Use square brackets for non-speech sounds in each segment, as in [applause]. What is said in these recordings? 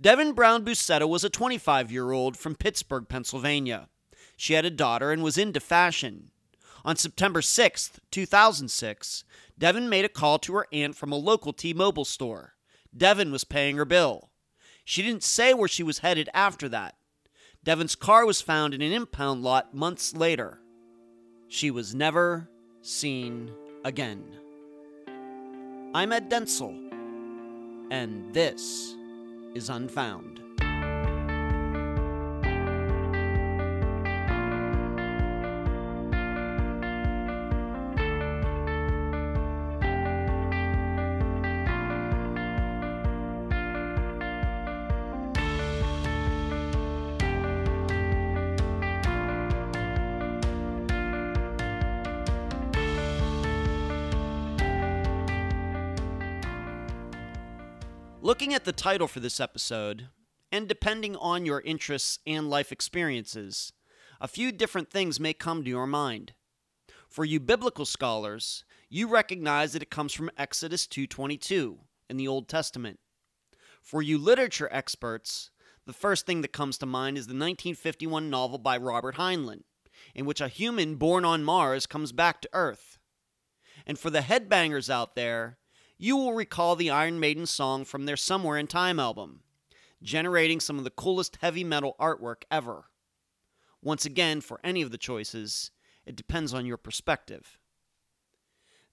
Devin Brown Boussetta was a 25 year old from Pittsburgh, Pennsylvania. She had a daughter and was into fashion. On September 6, 2006, Devin made a call to her aunt from a local T Mobile store. Devin was paying her bill. She didn't say where she was headed after that. Devin's car was found in an impound lot months later. She was never seen again. I'm Ed Dentzel, and this is Unfound. At the title for this episode, and depending on your interests and life experiences, a few different things may come to your mind. For you biblical scholars, you recognize that it comes from Exodus 2:22 in the Old Testament. For you literature experts, the first thing that comes to mind is the 1951 novel by Robert Heinlein, in which a human born on Mars comes back to Earth. And for the headbangers out there, you will recall the Iron Maiden song from their Somewhere in Time album, generating some of the coolest heavy metal artwork ever. Once again, for any of the choices, it depends on your perspective.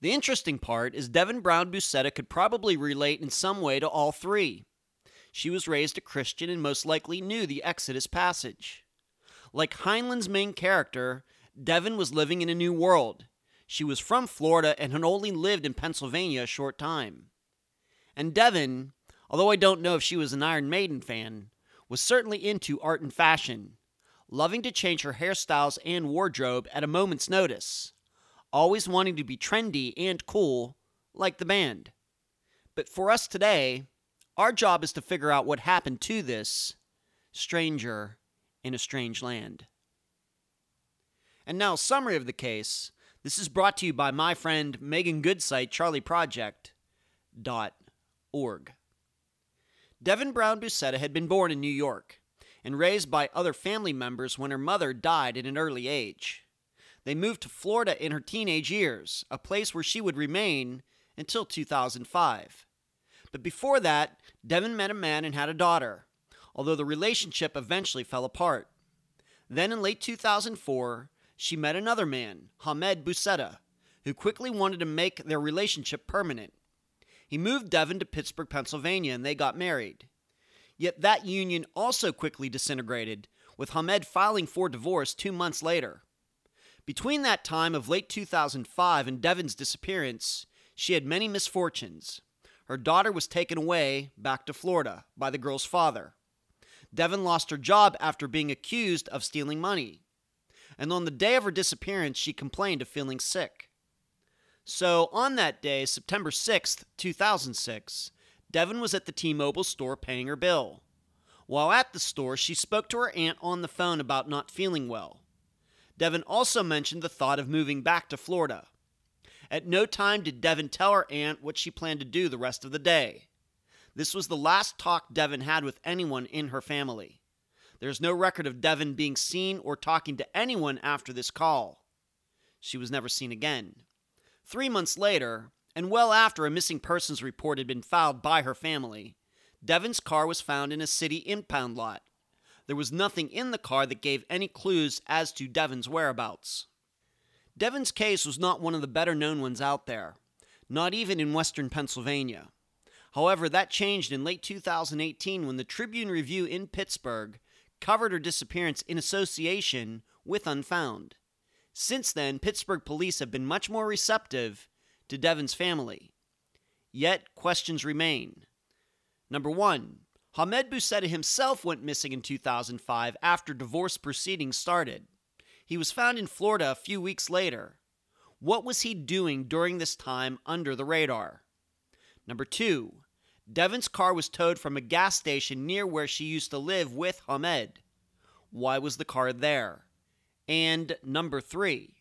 The interesting part is Devin Brown Boussetta could probably relate in some way to all three. She was raised a Christian and most likely knew the Exodus passage. Like Heinlein's main character, Devin was living in a new world, she was from Florida and had only lived in Pennsylvania a short time. And Devin, although I don't know if she was an Iron Maiden fan, was certainly into art and fashion, loving to change her hairstyles and wardrobe at a moment's notice, always wanting to be trendy and cool, like the band. But for us today, our job is to figure out what happened to this stranger in a strange land. And now, summary of the case this is brought to you by my friend Megan Goodsite, charleyproject.org. Devin Brown Boussetta had been born in New York and raised by other family members when her mother died at an early age. They moved to Florida in her teenage years, a place where she would remain until 2005. But before that, Devin met a man and had a daughter, although the relationship eventually fell apart. Then in late 2004, she met another man, Hamed Boussetta, who quickly wanted to make their relationship permanent. He moved Devin to Pittsburgh, Pennsylvania, and they got married. Yet that union also quickly disintegrated, with Hamed filing for divorce two months later. Between that time of late 2005 and Devin's disappearance, she had many misfortunes. Her daughter was taken away back to Florida by the girl's father. Devin lost her job after being accused of stealing money and on the day of her disappearance, she complained of feeling sick. So, on that day, September 6th, 2006, Devin was at the T Mobile store paying her bill. While at the store, she spoke to her aunt on the phone about not feeling well. Devin also mentioned the thought of moving back to Florida. At no time did Devin tell her aunt what she planned to do the rest of the day. This was the last talk Devin had with anyone in her family. There's no record of Devin being seen or talking to anyone after this call. She was never seen again. Three months later, and well after a missing persons report had been filed by her family, Devin's car was found in a city impound lot. There was nothing in the car that gave any clues as to Devin's whereabouts. Devin's case was not one of the better known ones out there, not even in western Pennsylvania. However, that changed in late 2018 when the Tribune Review in Pittsburgh covered her disappearance in association with Unfound. Since then, Pittsburgh police have been much more receptive to Devin's family. Yet, questions remain. Number one, Hamed Boussetta himself went missing in 2005 after divorce proceedings started. He was found in Florida a few weeks later. What was he doing during this time under the radar? Number two, Devin's car was towed from a gas station near where she used to live with Hamed. Why was the car there? And number three,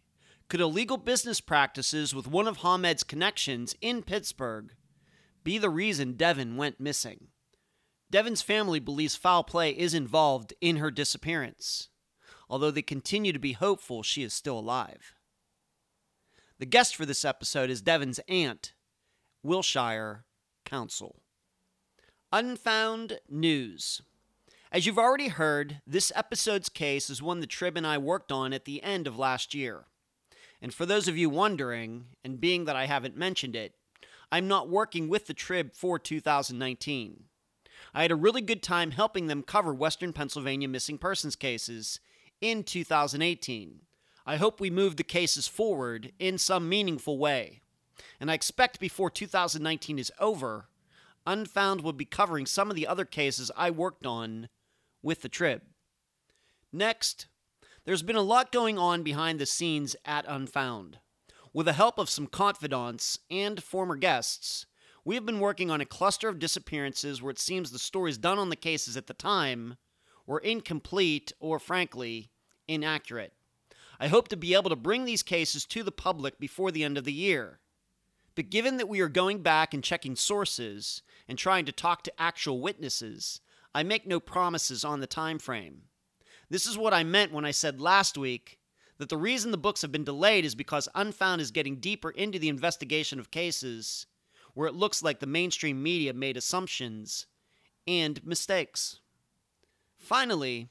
could illegal business practices with one of Hamed's connections in Pittsburgh be the reason Devin went missing? Devin's family believes foul play is involved in her disappearance, although they continue to be hopeful she is still alive. The guest for this episode is Devin's aunt, Wilshire Council. Unfound News. As you've already heard, this episode's case is one the Trib and I worked on at the end of last year. And for those of you wondering, and being that I haven't mentioned it, I'm not working with the Trib for 2019. I had a really good time helping them cover Western Pennsylvania missing persons cases in 2018. I hope we move the cases forward in some meaningful way. And I expect before 2019 is over, Unfound will be covering some of the other cases I worked on with the Trib. Next, there's been a lot going on behind the scenes at Unfound. With the help of some confidants and former guests, we have been working on a cluster of disappearances where it seems the stories done on the cases at the time were incomplete or, frankly, inaccurate. I hope to be able to bring these cases to the public before the end of the year. But given that we are going back and checking sources and trying to talk to actual witnesses, I make no promises on the time frame. This is what I meant when I said last week that the reason the books have been delayed is because Unfound is getting deeper into the investigation of cases where it looks like the mainstream media made assumptions and mistakes. Finally,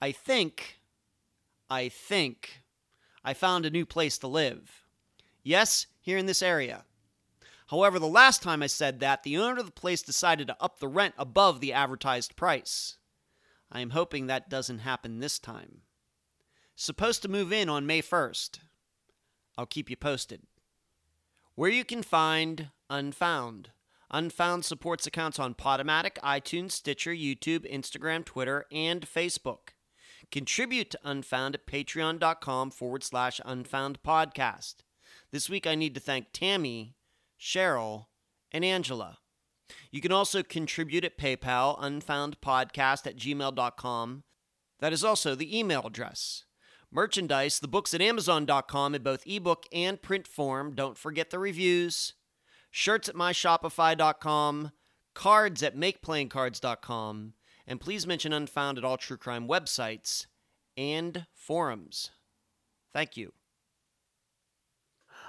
I think, I think, I found a new place to live. Yes, here in this area. However, the last time I said that, the owner of the place decided to up the rent above the advertised price. I am hoping that doesn't happen this time. Supposed to move in on May 1st. I'll keep you posted. Where you can find Unfound. Unfound supports accounts on Podomatic, iTunes, Stitcher, YouTube, Instagram, Twitter, and Facebook. Contribute to Unfound at patreon.com forward slash unfound podcast. This week I need to thank Tammy, Cheryl, and Angela. You can also contribute at PayPal, unfoundpodcast at gmail.com. That is also the email address. Merchandise, the books at amazon.com in both ebook and print form. Don't forget the reviews. Shirts at myshopify.com. Cards at makeplayingcards.com. And please mention Unfound at all true crime websites and forums. Thank you.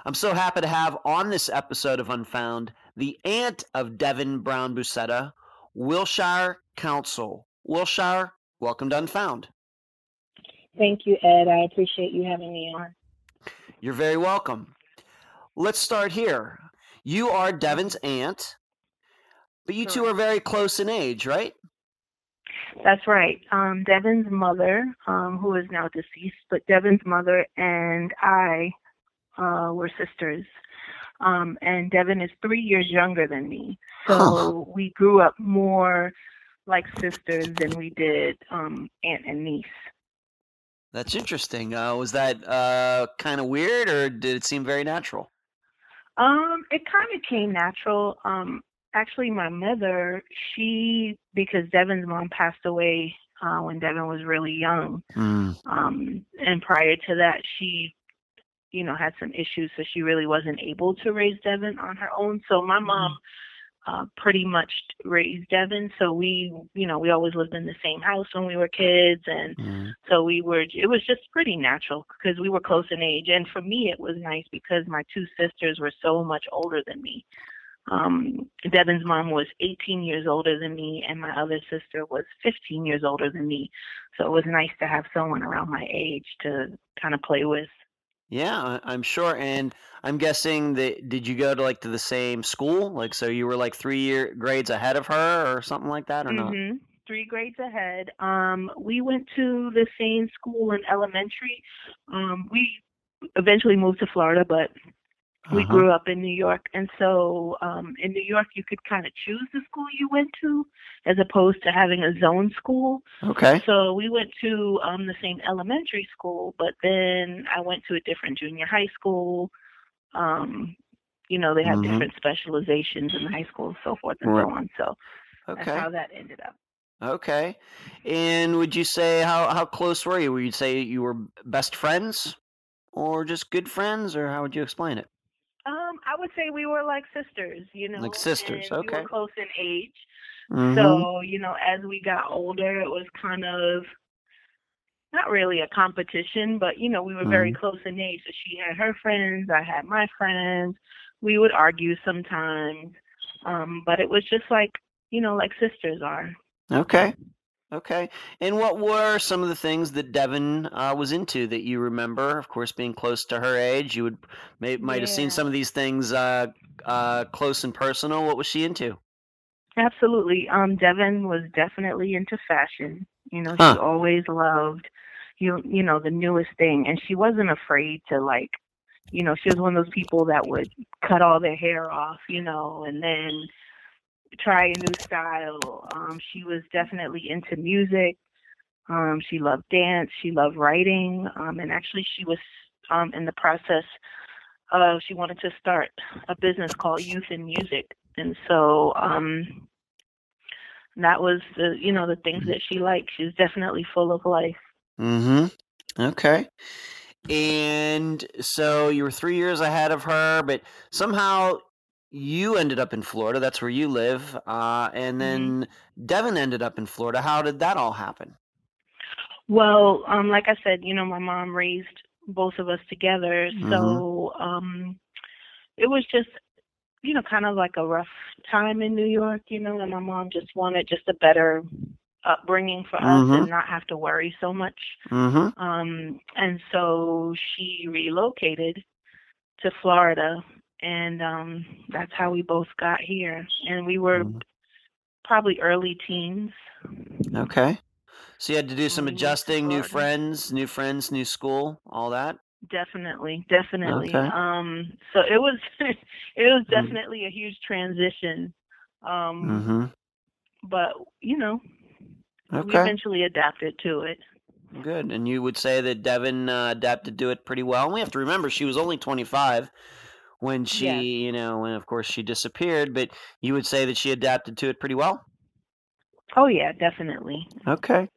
I'm so happy to have on this episode of Unfound the aunt of Devin Brown Boussetta, Wilshire Council. Wilshire, welcome to Unfound. Thank you, Ed. I appreciate you having me on. You're very welcome. Let's start here. You are Devin's aunt, but you two are very close in age, right? That's right. Um, Devin's mother, um, who is now deceased, but Devin's mother and I uh, were sisters. Um, and Devin is three years younger than me. So huh. we grew up more like sisters than we did um, aunt and niece. That's interesting. Uh, was that uh, kind of weird, or did it seem very natural? Um, it kind of came natural. Um, actually, my mother, she because Devin's mom passed away uh, when Devin was really young. Mm. Um, and prior to that, she you know, had some issues, so she really wasn't able to raise Devin on her own. So my mm-hmm. mom uh, pretty much raised Devin. So we, you know, we always lived in the same house when we were kids, and mm-hmm. so we were. It was just pretty natural because we were close in age, and for me, it was nice because my two sisters were so much older than me. Um, Devin's mom was 18 years older than me, and my other sister was 15 years older than me. So it was nice to have someone around my age to kind of play with. Yeah, I'm sure. And I'm guessing that did you go to like to the same school? Like, so you were like three year grades ahead of her or something like that, or mm-hmm. not? Three grades ahead. Um, we went to the same school in elementary. Um, we eventually moved to Florida, but we uh-huh. grew up in New York, and so um, in New York, you could kind of choose the school you went to, as opposed to having a zone school. Okay. So we went to um, the same elementary school, but then I went to a different junior high school. Um, you know, they have mm-hmm. different specializations in the high school, so forth and right. so on. So okay. that's how that ended up. Okay. And would you say how how close were you? Would you say you were best friends, or just good friends, or how would you explain it? I would say we were like sisters, you know. Like sisters, and okay. We were close in age. Mm-hmm. So, you know, as we got older, it was kind of not really a competition, but you know, we were mm-hmm. very close in age. So she had her friends, I had my friends. We would argue sometimes. Um, but it was just like, you know, like sisters are. Okay. Okay. And what were some of the things that Devin uh, was into that you remember? Of course, being close to her age, you would may, might yeah. have seen some of these things uh, uh, close and personal. What was she into? Absolutely. Um, Devin was definitely into fashion. You know, huh. she always loved you you know the newest thing, and she wasn't afraid to like, you know, she was one of those people that would cut all their hair off, you know, and then try a new style. Um, she was definitely into music. Um, she loved dance. She loved writing. Um, and actually, she was um, in the process of she wanted to start a business called Youth in Music. And so um, that was the you know the things that she liked. She was definitely full of life. Mm-hmm. Okay. And so you were three years ahead of her, but somehow you ended up in Florida. That's where you live. Uh, and mm-hmm. then mm-hmm. Devin ended up in Florida. How did that all happen? Well, um, like I said, you know, my mom raised both of us together. Mm-hmm. So um, it was just, you know, kind of like a rough time in New York, you know, and my mom just wanted just a better upbringing for mm-hmm. us and not have to worry so much. Mm-hmm. Um, and so she relocated to Florida and um, that's how we both got here. And we were mm-hmm. probably early teens. Okay. So you had to do some adjusting, new friends, new friends, new school, all that. Definitely, definitely. Okay. Um, so it was, [laughs] it was mm-hmm. definitely mm-hmm. a huge transition. Um, mm-hmm. but you know, okay. we eventually adapted to it. Good, and you would say that Devin uh, adapted to it pretty well. And we have to remember she was only twenty five when she, yes. you know, when of course she disappeared, but you would say that she adapted to it pretty well? Oh, yeah, definitely. Okay.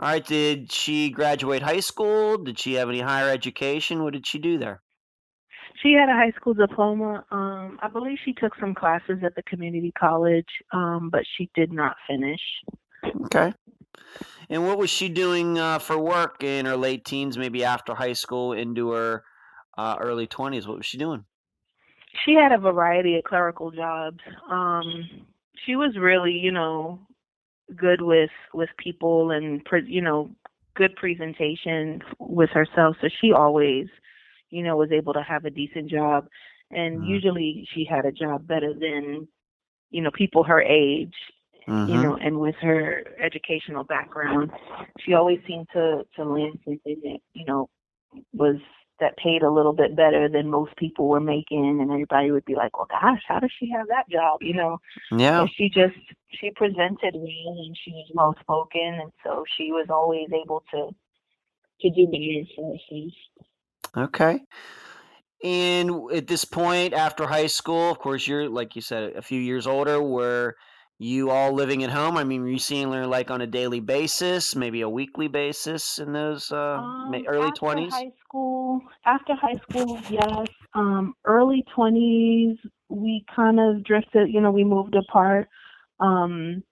All right. Did she graduate high school? Did she have any higher education? What did she do there? She had a high school diploma. Um, I believe she took some classes at the community college, um, but she did not finish. Okay. And what was she doing uh, for work in her late teens, maybe after high school into her uh, early 20s? What was she doing? She had a variety of clerical jobs. Um, she was really, you know, good with with people and pre, you know, good presentation with herself. So she always, you know, was able to have a decent job. And mm-hmm. usually she had a job better than, you know, people her age. Mm-hmm. You know, and with her educational background, she always seemed to to land something that you know was that paid a little bit better than most people were making and everybody would be like well gosh how does she have that job? You know? Yeah. And she just she presented well and she was well spoken and so she was always able to to do better for herself. Okay. And at this point after high school of course you're like you said a few years older where you all living at home? I mean, were you seeing her like on a daily basis, maybe a weekly basis in those uh, um, early twenties? High school, after high school, yes. Um, early twenties, we kind of drifted. You know, we moved apart. Um,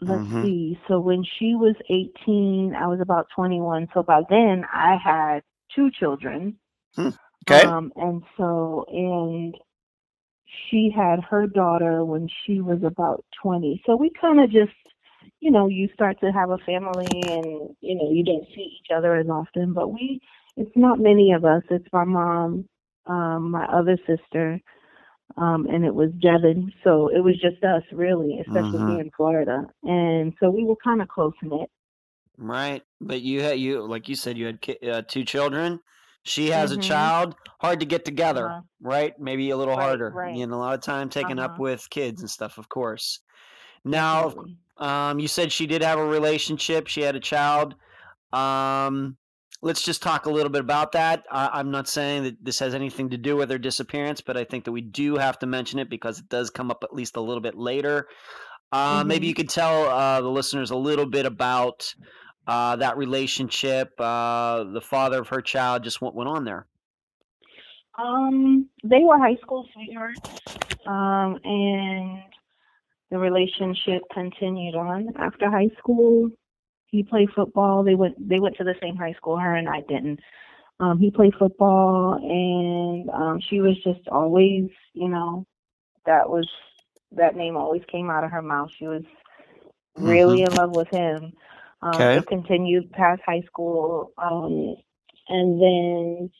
let's mm-hmm. see. So when she was eighteen, I was about twenty-one. So by then, I had two children. Hmm. Okay. Um, and so, and she had her daughter when she was about 20. So we kind of just, you know, you start to have a family and, you know, you don't see each other as often, but we, it's not many of us. It's my mom, um, my other sister, um, and it was Devin. So it was just us, really, especially mm-hmm. here in Florida. And so we were kind of close knit. Right, but you had you like you said you had ki- uh, two children. She has mm-hmm. a child, hard to get together, uh-huh. right? Maybe a little right, harder. Right. You know, a lot of time taken uh-huh. up with kids and stuff, of course. Now, um, you said she did have a relationship. She had a child. Um, let's just talk a little bit about that. I, am not saying that this has anything to do with her disappearance, but I think that we do have to mention it because it does come up at least a little bit later. Uh, mm-hmm. Maybe you could tell uh, the listeners a little bit about uh, that relationship, uh, the father of her child, just what went on there? Um, they were high school sweethearts, um, and the relationship continued on after high school. He played football. They went they went to the same high school. Her and I didn't. Um, he played football, and um, she was just always, you know, that was that name always came out of her mouth. She was really in love with him. Um, Okay. Continued past high school, um, and then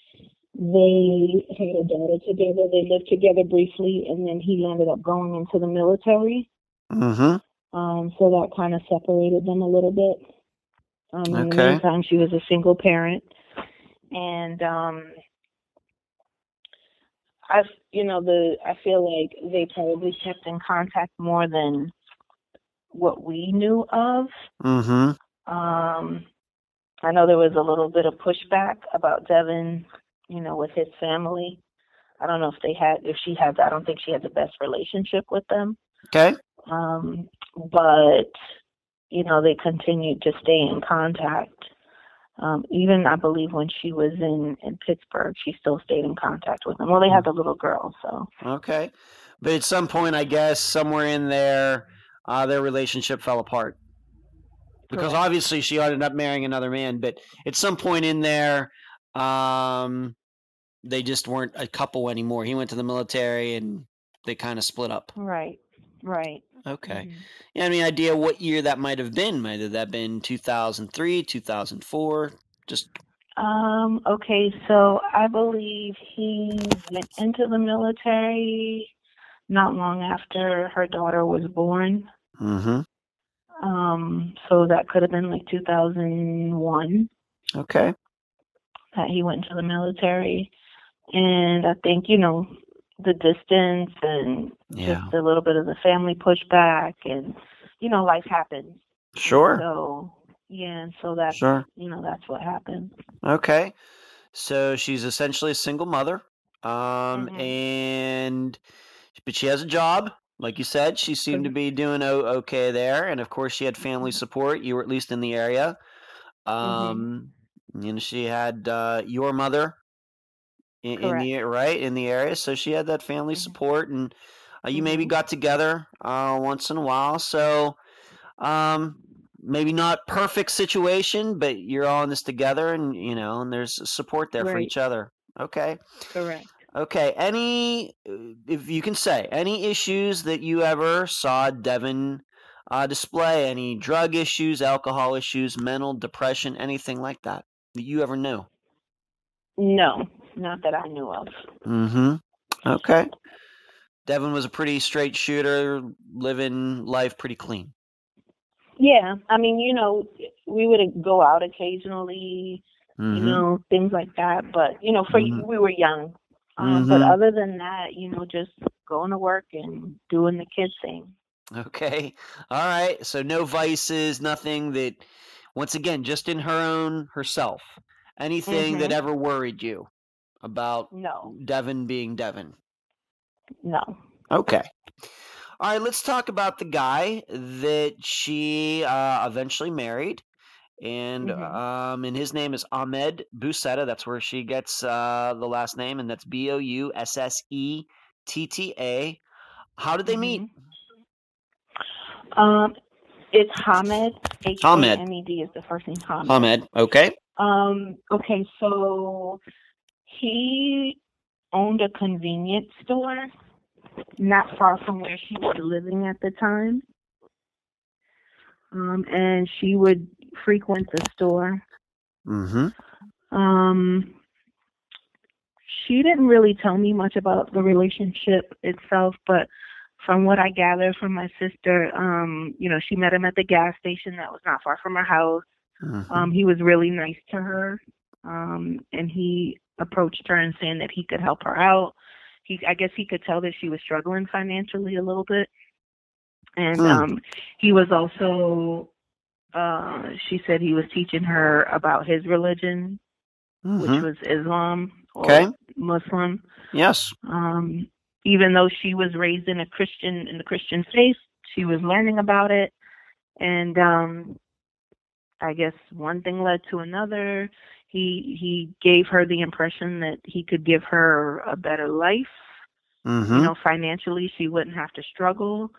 they had a daughter together. They lived together briefly, and then he ended up going into the military. Mm-hmm. Um, so that kind of separated them a little bit. Um, in the Okay. meantime, she was a single parent, and um, I, you know, the I feel like they probably kept in contact more than what we knew of. Mm-hmm. Um, I know there was a little bit of pushback about Devin, you know, with his family. I don't know if they had, if she had, I don't think she had the best relationship with them. Okay. Um, but, you know, they continued to stay in contact. Um, even I believe when she was in, in Pittsburgh, she still stayed in contact with them. Well, they had the little girl, so. Okay. But at some point, I guess somewhere in there, uh, their relationship fell apart. Because Correct. obviously she ended up marrying another man, but at some point in there, um, they just weren't a couple anymore. He went to the military and they kind of split up. Right, right. Okay. Mhm. Yeah, any idea what year that might have been? Might have that been 2003, 2004? Just Um, okay, so I believe he went into the military not long after her daughter was born. mm-hmm. Um, so that could have been like 2001 Okay. that he went into the military. And I think, you know, the distance and Yeah. just a little bit of the family pushback and, you know, life happens. Sure. So, yeah, and so that's, Sure. you know, that's what happened. Okay. So she's essentially a single mother. Um, Mhm. and but she has a job. Like you said, she seemed to be doing o- okay there, and of course, she had family support. You were at least in the area. Um, you know, she had uh, your mother in, in the right in the area, so she had that family Mhm. support, and uh, you maybe Mhm. got together uh, once in a while. So, um, maybe not perfect situation, but you're all in this together, and you know, and there's support there for each other. Okay. Correct. Okay. Any, uh, if you can say, any issues that you ever saw Devin uh, display? Any drug issues, alcohol issues, mental depression, anything like that that you ever knew? No, not that I knew of. Mm-hmm. Okay. Devin was a pretty straight shooter, living life pretty clean. Yeah, I mean, you know, we would go out occasionally, Mm-hmm. you know, things like that. But you know, for Mhm. we were young. Um, But Mhm. other than that, you know, just going to work and doing the kid thing. Okay. All right. So no vices, nothing that, once again, just in her own herself. Anything that Mhm. ever worried you about No, Devin being Devin. no. Okay. All right. Let's talk about the guy that she uh, eventually married. And Mhm. um, and his name is Ahmed Boussetta. That's where she gets uh, the last name, and that's B O U S S E T T A. How did they meet? Mhm. Um, it's Hamed. H A Hamed. M E D is the first name. Hamed. Ahmed. Okay. Um, okay, so he owned a convenience store not far from where she was living at the time. Um, and she would frequent the store. Mm-hmm. Um, she didn't really tell me much about the relationship itself, but from what I gathered from my sister, um, you know, she met him at the gas station that was not far from her house. mm-hmm. Um, he was really nice to her, um, and he approached her and saying that he could help her out. He, I guess, he could tell that she was struggling financially a little bit, and Hmm. um, he was also. Uh, she said he was teaching her about his religion, which Mhm. was Islam or Okay. Muslim. Yes. Um, even though she was raised in a Christian in the Christian faith, she was learning about it, and um, I guess one thing led to another. He he gave her the impression that he could give her a better life. Mm-hmm. You know, financially, she wouldn't have to struggle,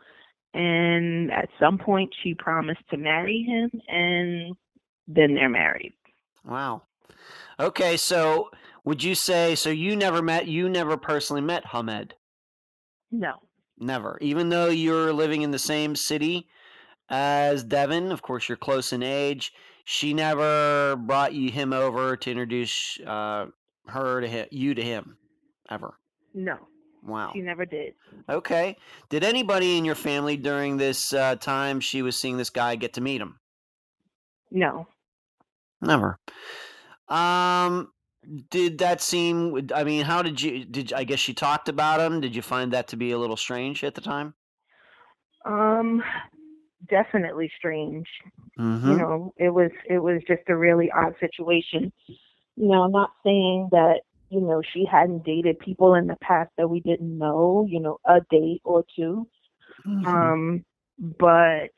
and at some point she promised to marry him, and then they're married. Wow. Okay, so would you say so? You never met, you never personally met Hamed. No. Never. Even though you're living in the same city as Devin, of course you're close in age. She never brought you him over to introduce uh, her to him, you to him, ever. No. Wow. She never did. Okay. Did anybody in your family during this uh, time she was seeing this guy get to meet him? No. Never. Um, did that seem? I mean, how did you? Did I guess she talked about him? Did you find that to be a little strange at the time? Um, definitely strange. Mm-hmm. You know, it was it was just a really odd situation. You know, I'm not saying that you know she hadn't dated people in the past that we didn't know. You know, a date or 2 Mhm. Um, but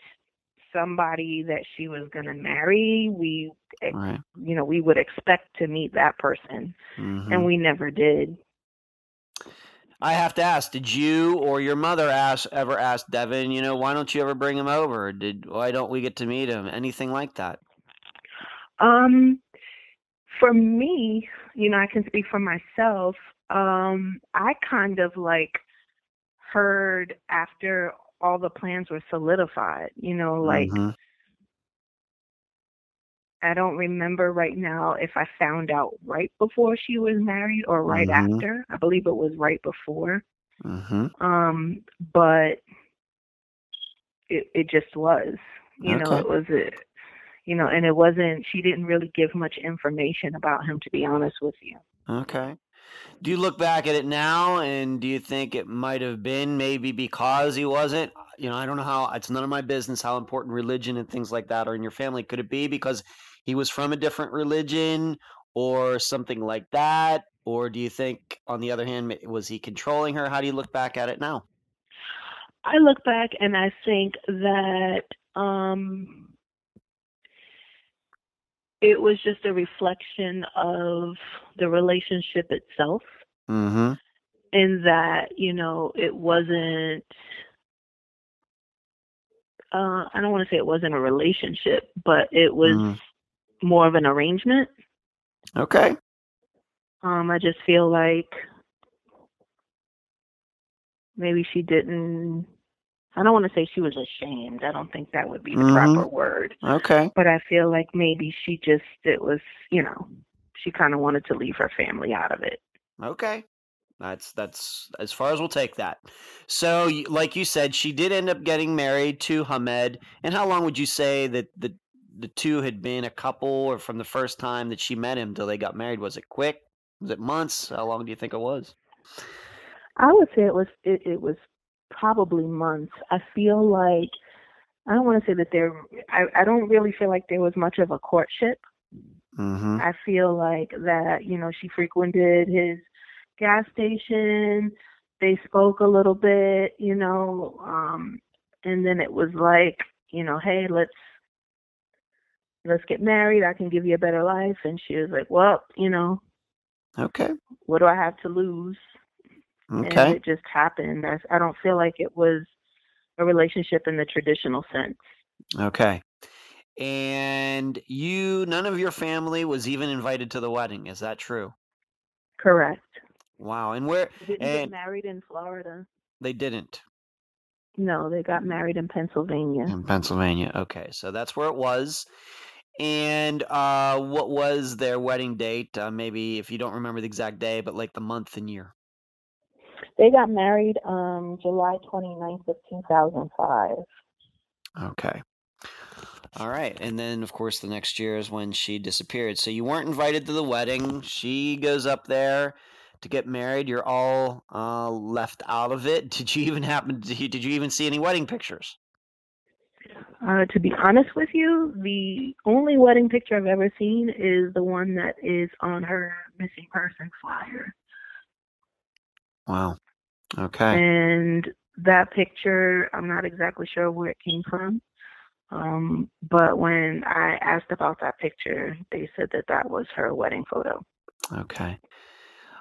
somebody that she was gonna marry, we right. you know we would expect to meet that person, Mhm. and we never did. I have to ask: Did you or your mother ask ever ask Devin? You know, why don't you ever bring him over? Did why don't we get to meet him? Anything like that? Um, for me, you know, I can speak for myself. Um, I kind of like heard after all the plans were solidified. You know, like Mhm. I don't remember right now if I found out right before she was married or right Mhm. after. I believe it was right before. Mhm. Um, but it it just was. You know, it was a you know, and it wasn't she didn't really give much information about him to be honest with you. Okay. Do you look back at it now and do you think it might have been maybe because he wasn't? You know, I don't know how, it's none of my business how important religion and things like that are in your family. Could it be because he was from a different religion or something like that? Or do you think, on the other hand, was he controlling her? How do you look back at it now? I look back and I think that um it was just a reflection of the relationship itself Mm-hmm. in that, you know, it wasn't uh I don't want to say it wasn't a relationship, but it was Mhm. more of an arrangement. Okay. Um I just feel like maybe she didn't I don't want to say she was ashamed. I don't think that would be the Mhm. proper word. Okay. But I feel like maybe she just it was, you know, she kind of wanted to leave her family out of it. Okay. That's that's as far as we'll take that. So, like you said, she did end up getting married to Hamed. And how long would you say that the the two had been a couple, or from the first time that she met him till they got married? Was it quick? Was it months? How long do you think it was? I would say it was it, it was probably months. I feel like I don't want to say that there I, I don't really feel like there was much of a courtship. Mm-hmm. I feel like that, you know, she frequented his gas station, they spoke a little bit, you know, um and then it was like, you know, hey, let's let's get married, I can give you a better life and she was like, Well, you know, Okay. what do I have to lose? And Okay. it just happened. I, I don't feel like it was a relationship in the traditional sense. Okay. And you, none of your family was even invited to the wedding. Is that true? Correct. Wow. And where They didn't And- get married in Florida. they didn't. No, they got married in Pennsylvania. In Pennsylvania. Okay, so that's where it was. And uh, what was their wedding date? Uh, maybe if you don't remember the exact day, but like the month and year. They got married um July 29th of 2005. Okay. All right. And then, of course, the next year is when she disappeared. So you weren't invited to the wedding. She goes up there to get married. You're all uh, left out of it. [laughs] Did you even happen to, did you even see any wedding pictures? Uh, to be honest with you, the only wedding picture I've ever seen is the one that is on her missing person flyer. Wow. Okay. And that picture, I'm not exactly sure where it came from. Um, but when I asked about that picture, they said that that was her wedding photo. Okay.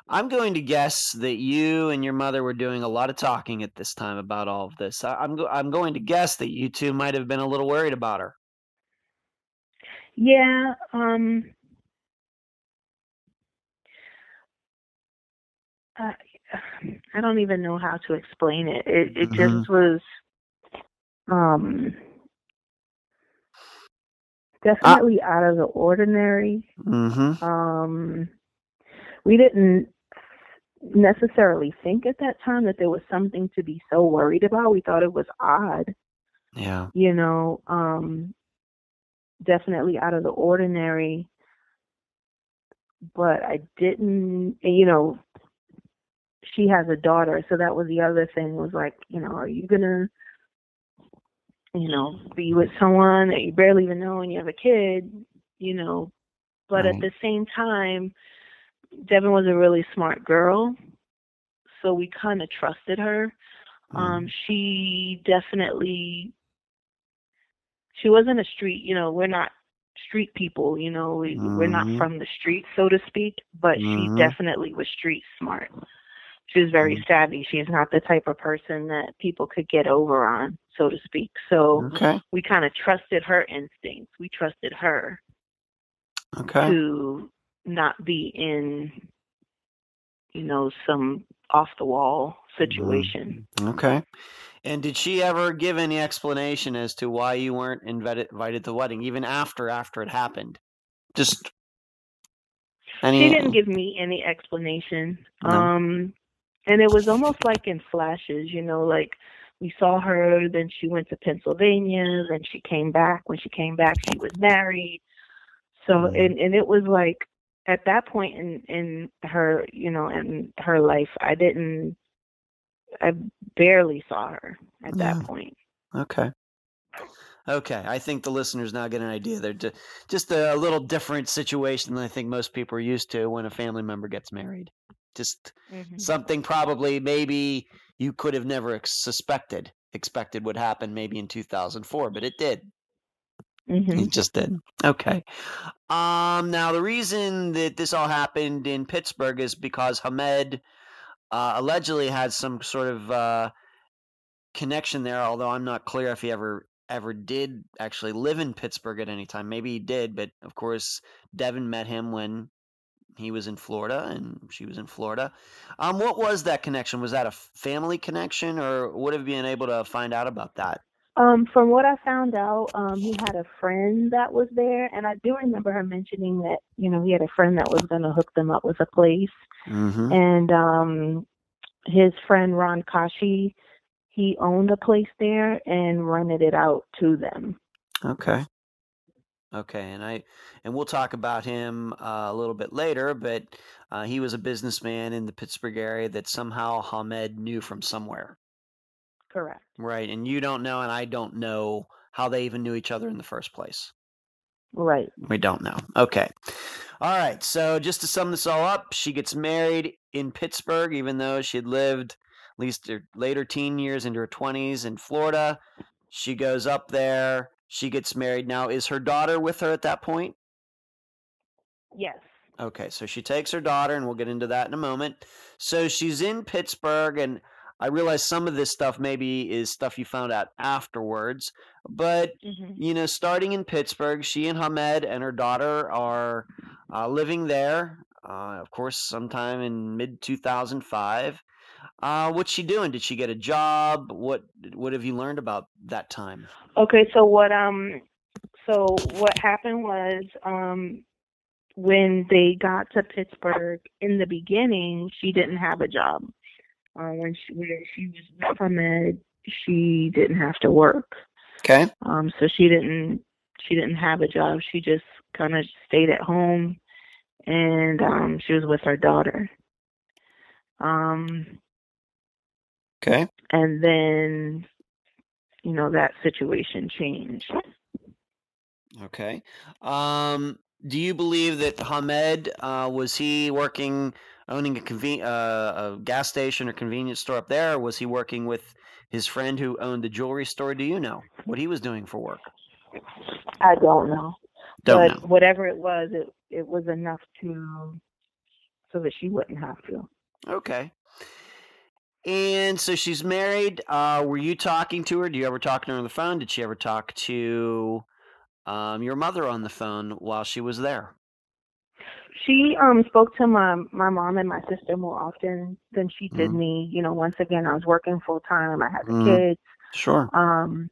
I'm going to guess that you and your mother were doing a lot of talking at this time about all of this. I, I'm go- I'm going to guess that you two might have been a little worried about her. Yeah, um uh, I don't even know how to explain it. It it Mhm. just was um definitely out of the ordinary. Mm-hmm. Um we didn't necessarily think at that time that there was something to be so worried about. We thought it was odd, Yeah. you know, um definitely out of the ordinary. But I didn't, you know, she has a daughter, so that was the other thing was like, you know, are you gonna, you know, be with someone that you barely even know and you have a kid, you know? But Right. at the same time, Devin was a really smart girl, so we kind of trusted her. Um, she definitely she wasn't a street, you know, we're not street people, you know, we, we're not Mhm. from the street, so to speak, but Mhm. she definitely was street smart. She was very savvy. She's not the type of person that people could get over on, so to speak. So Okay. we kind of trusted her instincts. We trusted her Okay. to not be in, you know, some off the wall situation. Okay. And did she ever give any explanation as to why you weren't invited invited to the wedding, even after after it happened? Just any. She didn't give me any explanation. No. Um and it was almost like in flashes, you know, like we saw her, then she went to Pennsylvania, then she came back. When she came back she was married. So Mhm. and, and it was like at that point in, in her you know, in her life I didn't I barely saw her at Yeah. that point. Okay. Okay. I think the listeners now get an idea. They're just a little different situation than I think most people are used to when a family member gets married. Just Mhm. something probably maybe you could have never ex- suspected expected would happen maybe in 2004, but it did. Mhm. It just did. Okay. Um. Now the reason that this all happened in Pittsburgh is because Hamed uh, allegedly had some sort of uh, connection there. Although I'm not clear if he ever ever did actually live in Pittsburgh at any time. Maybe he did, but of course Devin met him when he was in Florida and she was in Florida. Um. What was that connection? Was that a family connection, or would have been able to find out about that? Um, from what I found out, um, he had a friend that was there, and I do remember her mentioning that you know he had a friend that was going to hook them up with a place, Mm-hmm. and um, his friend Ron Kashi, he owned a place there and rented it out to them. Okay. Okay, and I and we'll talk about him uh, a little bit later, but uh, he was a businessman in the Pittsburgh area that somehow Hamed knew from somewhere, Correct. right? And you don't know, and I don't know how they even knew each other in the first place. Right. We don't know. Okay. All right. So just to sum this all up, she gets married in Pittsburgh, even though she had lived at least her later teen years into her 20s in Florida. She goes up there. She gets married. Now, is her daughter with her at that point? Yes. Okay. So she takes her daughter, and we'll get into that in a moment. So she's in Pittsburgh, and I realize some of this stuff maybe is stuff you found out afterwards, but hmm you know, starting in Pittsburgh, she and Hamed and her daughter are uh, living there. Uh, of course, sometime in mid 2005. Uh, what's she doing? Did she get a job? What What have you learned about that time? Okay. So what um, so what happened was um, when they got to Pittsburgh in the beginning, she didn't have a job. Uh, when she when she was with Hamed, she didn't have to work. Okay. Um, so she didn't she didn't have a job. She just kind of stayed at home, and um, she was with her daughter. Um, Okay. and then, you know, that situation changed. Okay. Um, do you believe that Hamed uh, was he working owning a conven- uh, a gas station or convenience store up there, or was he working with his friend who owned the jewelry store? Do you know what he was doing for work? I don't know, Don't but know. whatever it was, it it was enough to so that she wouldn't have to. Okay. And so she's married. Uh, were you talking to her? Do you ever talk to her on the phone? Did she ever talk to um, your mother on the phone while she was there? She um spoke to my my mom and my sister more often than she did Mhm. me. You know, once again, I was working full time. I had the Mhm. kids. Sure. Um,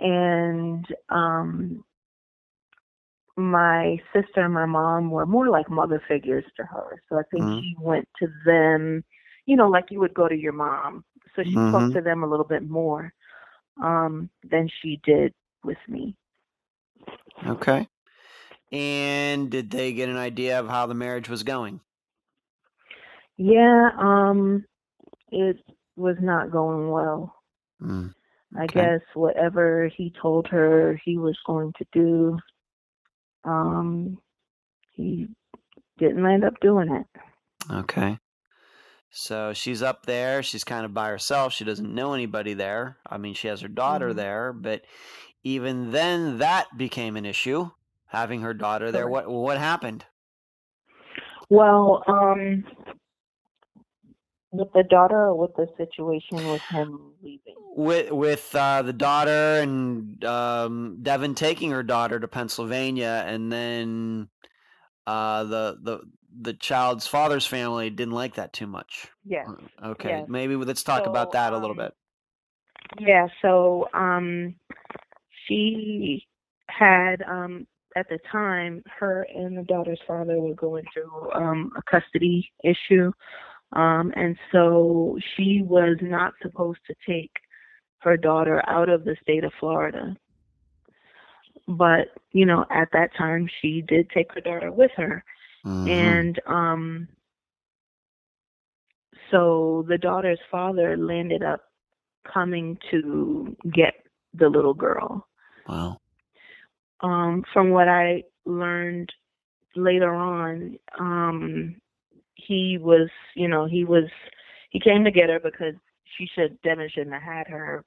and um, my sister and my mom were more like mother figures to her. So I think Mhm. she went to them, you know, like you would go to your mom. So she Mhm. spoke to them a little bit more um, than she did with me. Okay. And did they get an idea of how the marriage was going? Yeah, um, it was not going well. Mm. I guess whatever he told her he was going to do, um, he didn't end up doing it. Okay. So she's up there. She's kind of by herself. She doesn't know anybody there. I mean, she has her daughter Mhm. there, but even then, that became an issue. Having her daughter there, what what happened? Well, um, with the daughter or with the situation with him leaving? With with uh, the daughter and um, Devin taking her daughter to Pennsylvania, and then uh, the the the child's father's family didn't like that too much. Yes. Okay, Yes. maybe let's talk about So, that a little um, bit. Yeah, so um she had um at the time her and the daughter's father were going through um a custody issue. Um and so she was not supposed to take her daughter out of the state of Florida. But, you know, at that time she did take her daughter with her. Mhm. And um so the daughter's father landed up coming to get the little girl. Wow. Um, from what I learned later on, um, he was, you know, he was, he came to get her because she should, Devin shouldn't have had her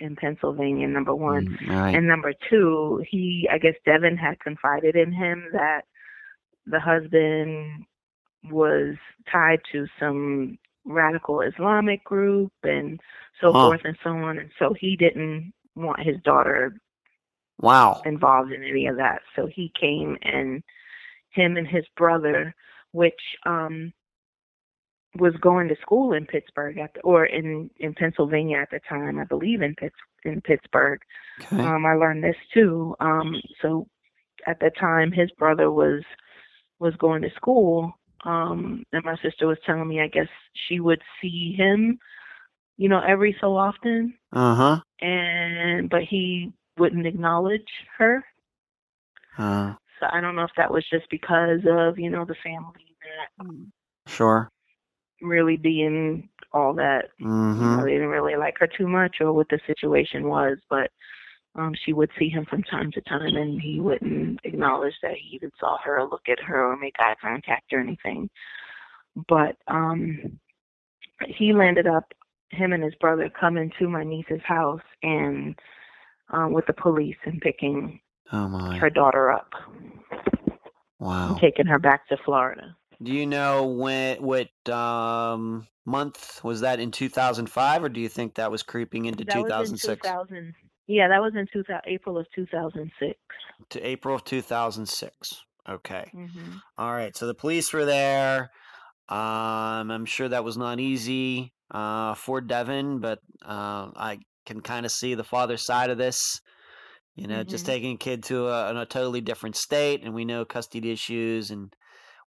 in Pennsylvania, number one. Mm, right. And number two, he, I guess Devin had confided in him that the husband was tied to some radical Islamic group and so Huh. forth and so on. And so he didn't want his daughter wow. involved in any of that. So he came and him and his brother, which um was going to school in Pittsburgh at the, or in in Pennsylvania at the time, I believe in Pitts in Pittsburgh. Okay. Um, I learned this too. Um, so at the time, his brother was was going to school, um, and my sister was telling me, I guess she would see him, you know, every so often, Uh huh. and but he wouldn't acknowledge her. Uh, So I don't know if that was just because of you know the family that sure. really being all that you know, Mm-hmm. they didn't really like her too much or what the situation was, but um she would see him from time to time and he wouldn't acknowledge that he even saw her or look at her or make eye contact or anything. But um he landed up him and his brother coming to my niece's house and um with the police and picking Oh my. her daughter up Wow. taking her back to Florida. Do you know when what um month was that in 2005 or do you think that was creeping into That was in 2006 2000. Yeah, that was in 2000, April of 2006. to April of 2006? Okay. hmm All right. So the police were there. Um I'm sure that was not easy uh for Devin, but uh, I can kind of see the father side of this. You know, just Mhm. taking a kid to a, in a totally different state, and we know custody issues, and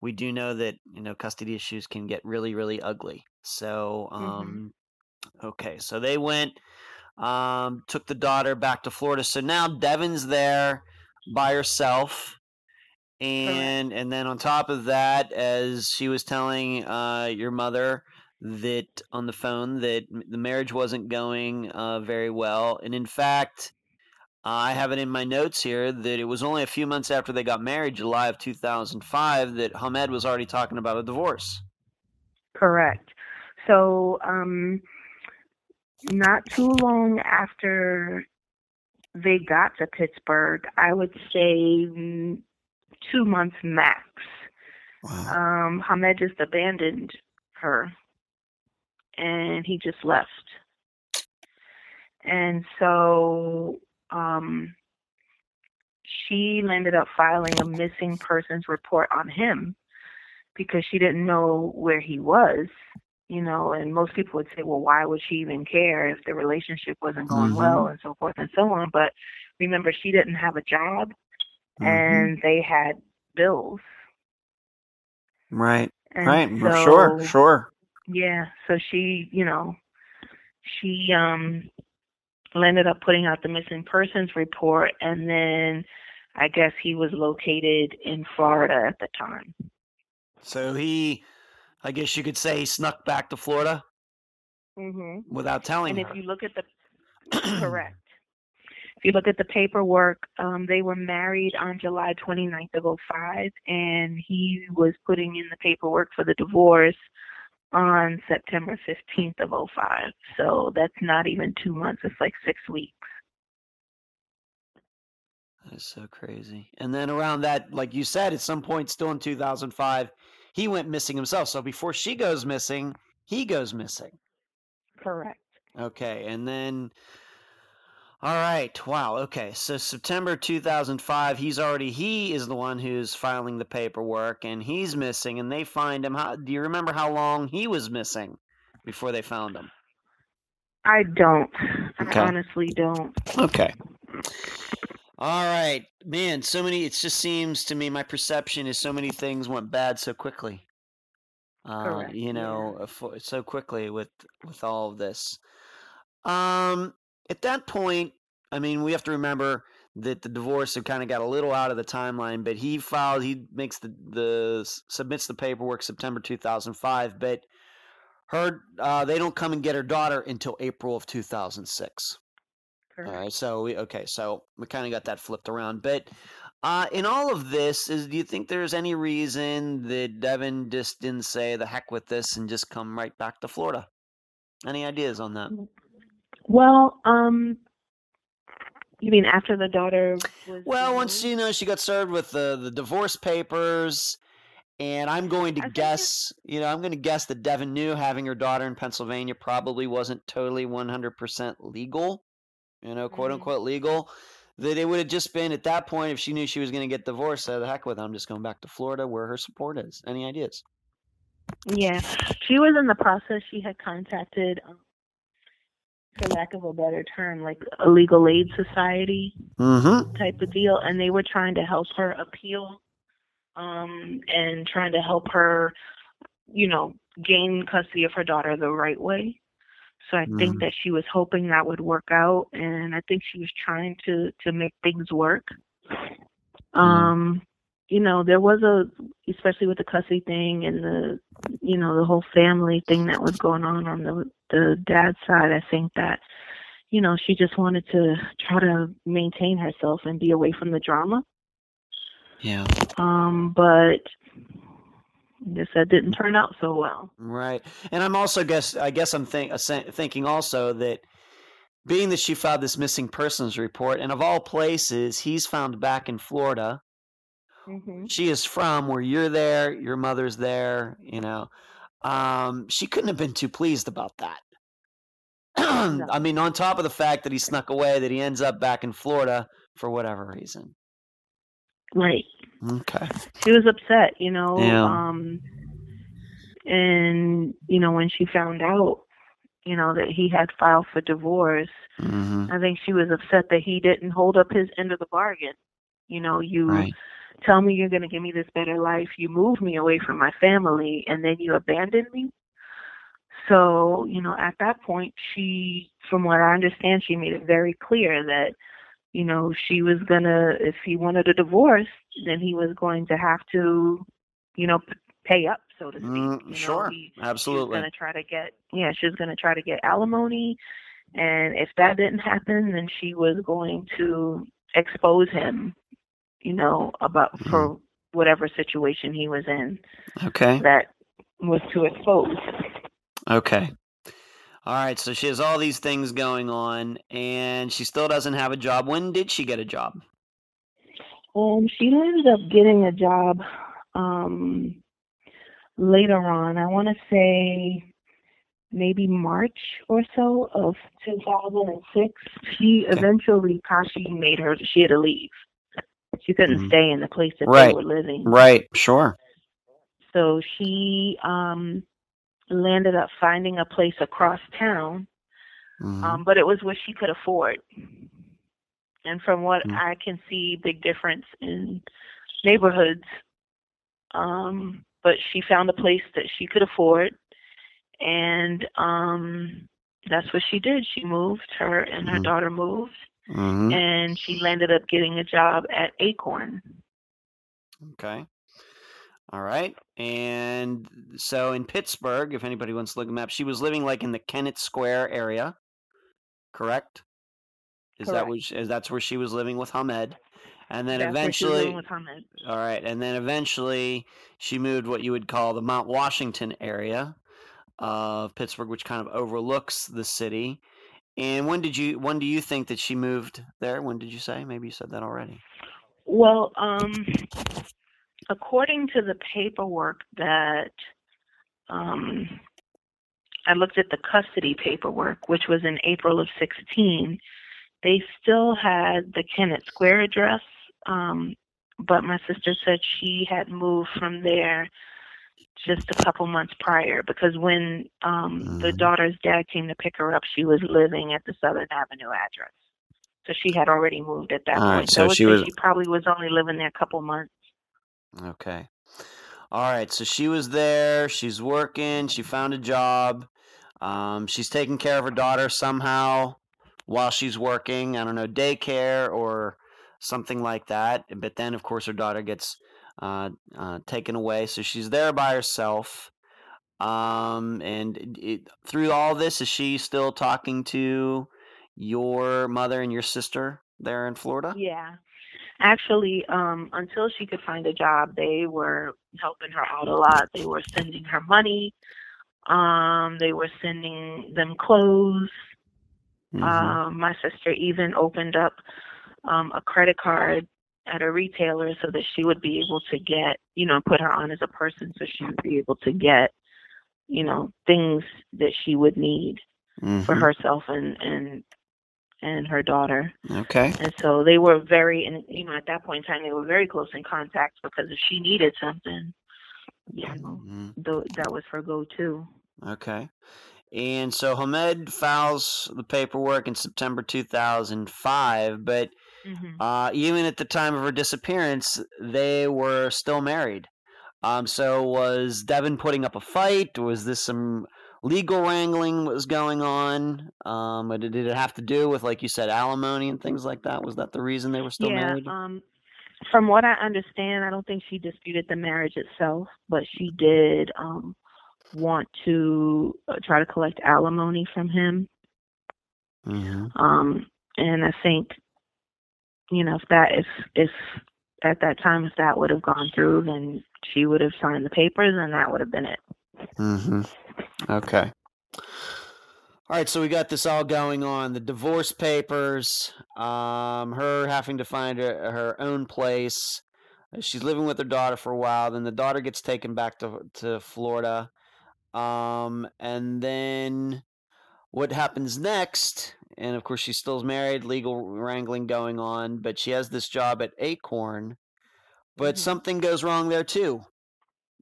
we do know that you know custody issues can get really, really ugly. So, Mhm. um, okay, so they went, um, took the daughter back to Florida. So now Devin's there by herself, and and then on top of that, as she was telling uh, your mother that on the phone that the marriage wasn't going uh, very well, and in fact. I have it in my notes here that it was only a few months after they got married, July of 2005, that Hamed was already talking about a divorce. Correct. So, um, not too long after they got to Pittsburgh, I would say mm, two months max, Wow. Um, Hamed just abandoned her and he just left. And so um, she ended up filing a missing persons report on him because she didn't know where he was, you know, and most people would say, well, why would she even care if the relationship wasn't going mm-hmm. well and so forth and so on. But remember, she didn't have a job mm-hmm. and they had bills. Right. And right. So, sure. Sure. Yeah. So she, you know, she um ended up putting out the missing persons report and then I guess he was located in Florida at the time. So he I guess you could say he snuck back to Florida mm-hmm. without telling and her. if you look at the [clears throat] correct if you look at the paperwork, um, they were married on July 29th of 05, and he was putting in the paperwork for the divorce on September 15th of 05. So that's not even two months, it's like six weeks. That's so crazy. And then around that, like you said, at some point still in 2005, he went missing himself. So before she goes missing, he goes missing. Correct. Okay. And then all right. Wow. Okay. So September 2005, he's already he is the one who's filing the paperwork and he's missing and they find him. How do you remember how long he was missing before they found him? I don't. Okay. I honestly don't. Okay. All right. Man, so many it just seems to me my perception is so many things went bad so quickly. Uh, you know, yeah. so quickly with with all of this. Um at that point, I mean, we have to remember that the divorce had kind of got a little out of the timeline, but he filed, he makes the, the submits the paperwork September 2005, but her, uh, they don't come and get her daughter until April of 2006. Correct. All right, so we okay, so we kind of got that flipped around, but uh, in all of this, is do you think there's any reason that Devin just didn't say the heck with this and just come right back to Florida? Any ideas on that? Well, um, you mean after the daughter was? Well, once you know she got served with the the divorce papers, and I'm going to guess, you know, I'm going to guess that Devin knew having her daughter in Pennsylvania probably wasn't totally 100% legal, you know, quote mm-hmm. unquote legal. That it would have just been at that point if she knew she was going to get divorced. So the heck with it, I'm just going back to Florida where her support is. Any ideas? Yeah, she was in the process. She had contacted um, for lack of a better term, like a legal aid society mm-hmm. type of deal, and they were trying to help her appeal, um, and trying to help her, you know, gain custody of her daughter the right way. So I mm-hmm. think that she was hoping that would work out, and I think she was trying to to make things work. Mm-hmm. Um, you know, there was a, especially with the custody thing and the, you know, the whole family thing that was going on on the the dad's side. I think that, you know, she just wanted to try to maintain herself and be away from the drama. Yeah. Um, but I guess that didn't turn out so well. Right, and I'm also guess I guess I'm think, thinking also that being that she filed this missing persons report, and of all places, he's found back in Florida Mm-hmm. She is from where you're there, your mother's there, you know. Um, she couldn't have been too pleased about that. [clears throat] I mean, on top of the fact that he snuck away, that he ends up back in Florida for whatever reason. Right. Okay. She was upset, you know. Yeah. Um, and you know when she found out, you know that he had filed for divorce, mm-hmm. I think she was upset that he didn't hold up his end of the bargain. You know, you right tell me you're going to give me this better life. You move me away from my family and then you abandon me. So, you know, at that point, she, from what I understand, she made it very clear that, you know, she was going to, if he wanted a divorce, then he was going to have to, you know, pay up, so to speak. Mm, you know, sure, he, absolutely. She was going to try to get, yeah, she was going to try to get alimony. And if that didn't happen, then she was going to expose him you know, about mm-hmm. for whatever situation he was in. Okay. That was to expose. Okay. All right, so she has all these things going on and she still doesn't have a job. When did she get a job? Um, she ended up getting a job um later on. I want to say maybe March or so of 2006. She Okay. eventually, Kashi made her, she had to leave. She couldn't Mhm. stay in the place that Right. they were living. Right. Sure. So she um, landed up finding a place across town, Mhm. um, but it was what she could afford. And from what Mm. I can see, big difference in neighborhoods. Um, but she found a place that she could afford, and um, that's what she did. She moved. Her and her Mhm. daughter moved, Mhm. and she landed up getting a job at Acorn. Okay. All right. And so in Pittsburgh, if anybody wants to look at a map, she was living like in the Kennett Square area, correct? Is that Correct. what she, is that's where she was living with Hamed? And then That's where she was eventually with Hamed. All right, and then eventually she moved what you would call the Mount Washington area of Pittsburgh, which kind of overlooks the city. And when did you when do you think that she moved there? When did you say? Maybe you said that already. Well, um, according to the paperwork that um, I looked at the custody paperwork, which was in April of 16, they still had the Kennett Square address, um, but my sister said she had moved from there just a couple months prior because when um, the Mhm. daughter's dad came to pick her up, she was living at the Southern Avenue address. So she had already moved at that All right, point. so I would she was- she probably was only living there a couple months. Okay. All right, so she was there, she's working, she found a job. Um, she's taking care of her daughter somehow while she's working, I don't know, daycare or something like that. But then of course her daughter gets uh, uh, taken away, so she's there by herself. Um, and it, through all this, is she still talking to your mother and your sister there in Florida? Yeah. Actually, um, until she could find a job, they were helping her out a lot. They were sending her money. Um, they were sending them clothes. Mhm. Um, my sister even opened up um, a credit card at a retailer so that she would be able to get, you know, put her on as a person so she would be able to get, you know, things that she would need for Mhm. herself and and and her daughter. Okay. And so they were very, and you know, at that point in time, they were very close in contact because if she needed something, you know, Mhm. th- that was her go-to. Okay. And so Hamed files the paperwork in September 2005, but hmm uh, even at the time of her disappearance, they were still married. Um, so was Devin putting up a fight? Was this some legal wrangling was going on? Um, did did it have to do with, like you said, alimony and things like that? Was that the reason they were still yeah. married? Um, from what I understand, I don't think she disputed the marriage itself, but she did um, want to uh, try to collect alimony from him. hmm Um, and I think, you know, if that if if at that time if that would have gone through, then she would have signed the papers, and that would have been it. Hmm Okay. All right, so we got this all going on. The divorce papers, um, her having to find her, her own place. She's living with her daughter for a while. Then the daughter gets taken back to to Florida. Um, and then what happens next? And of course, she still's married, legal wrangling going on, but she has this job at Acorn. But Mhm. something goes wrong there too.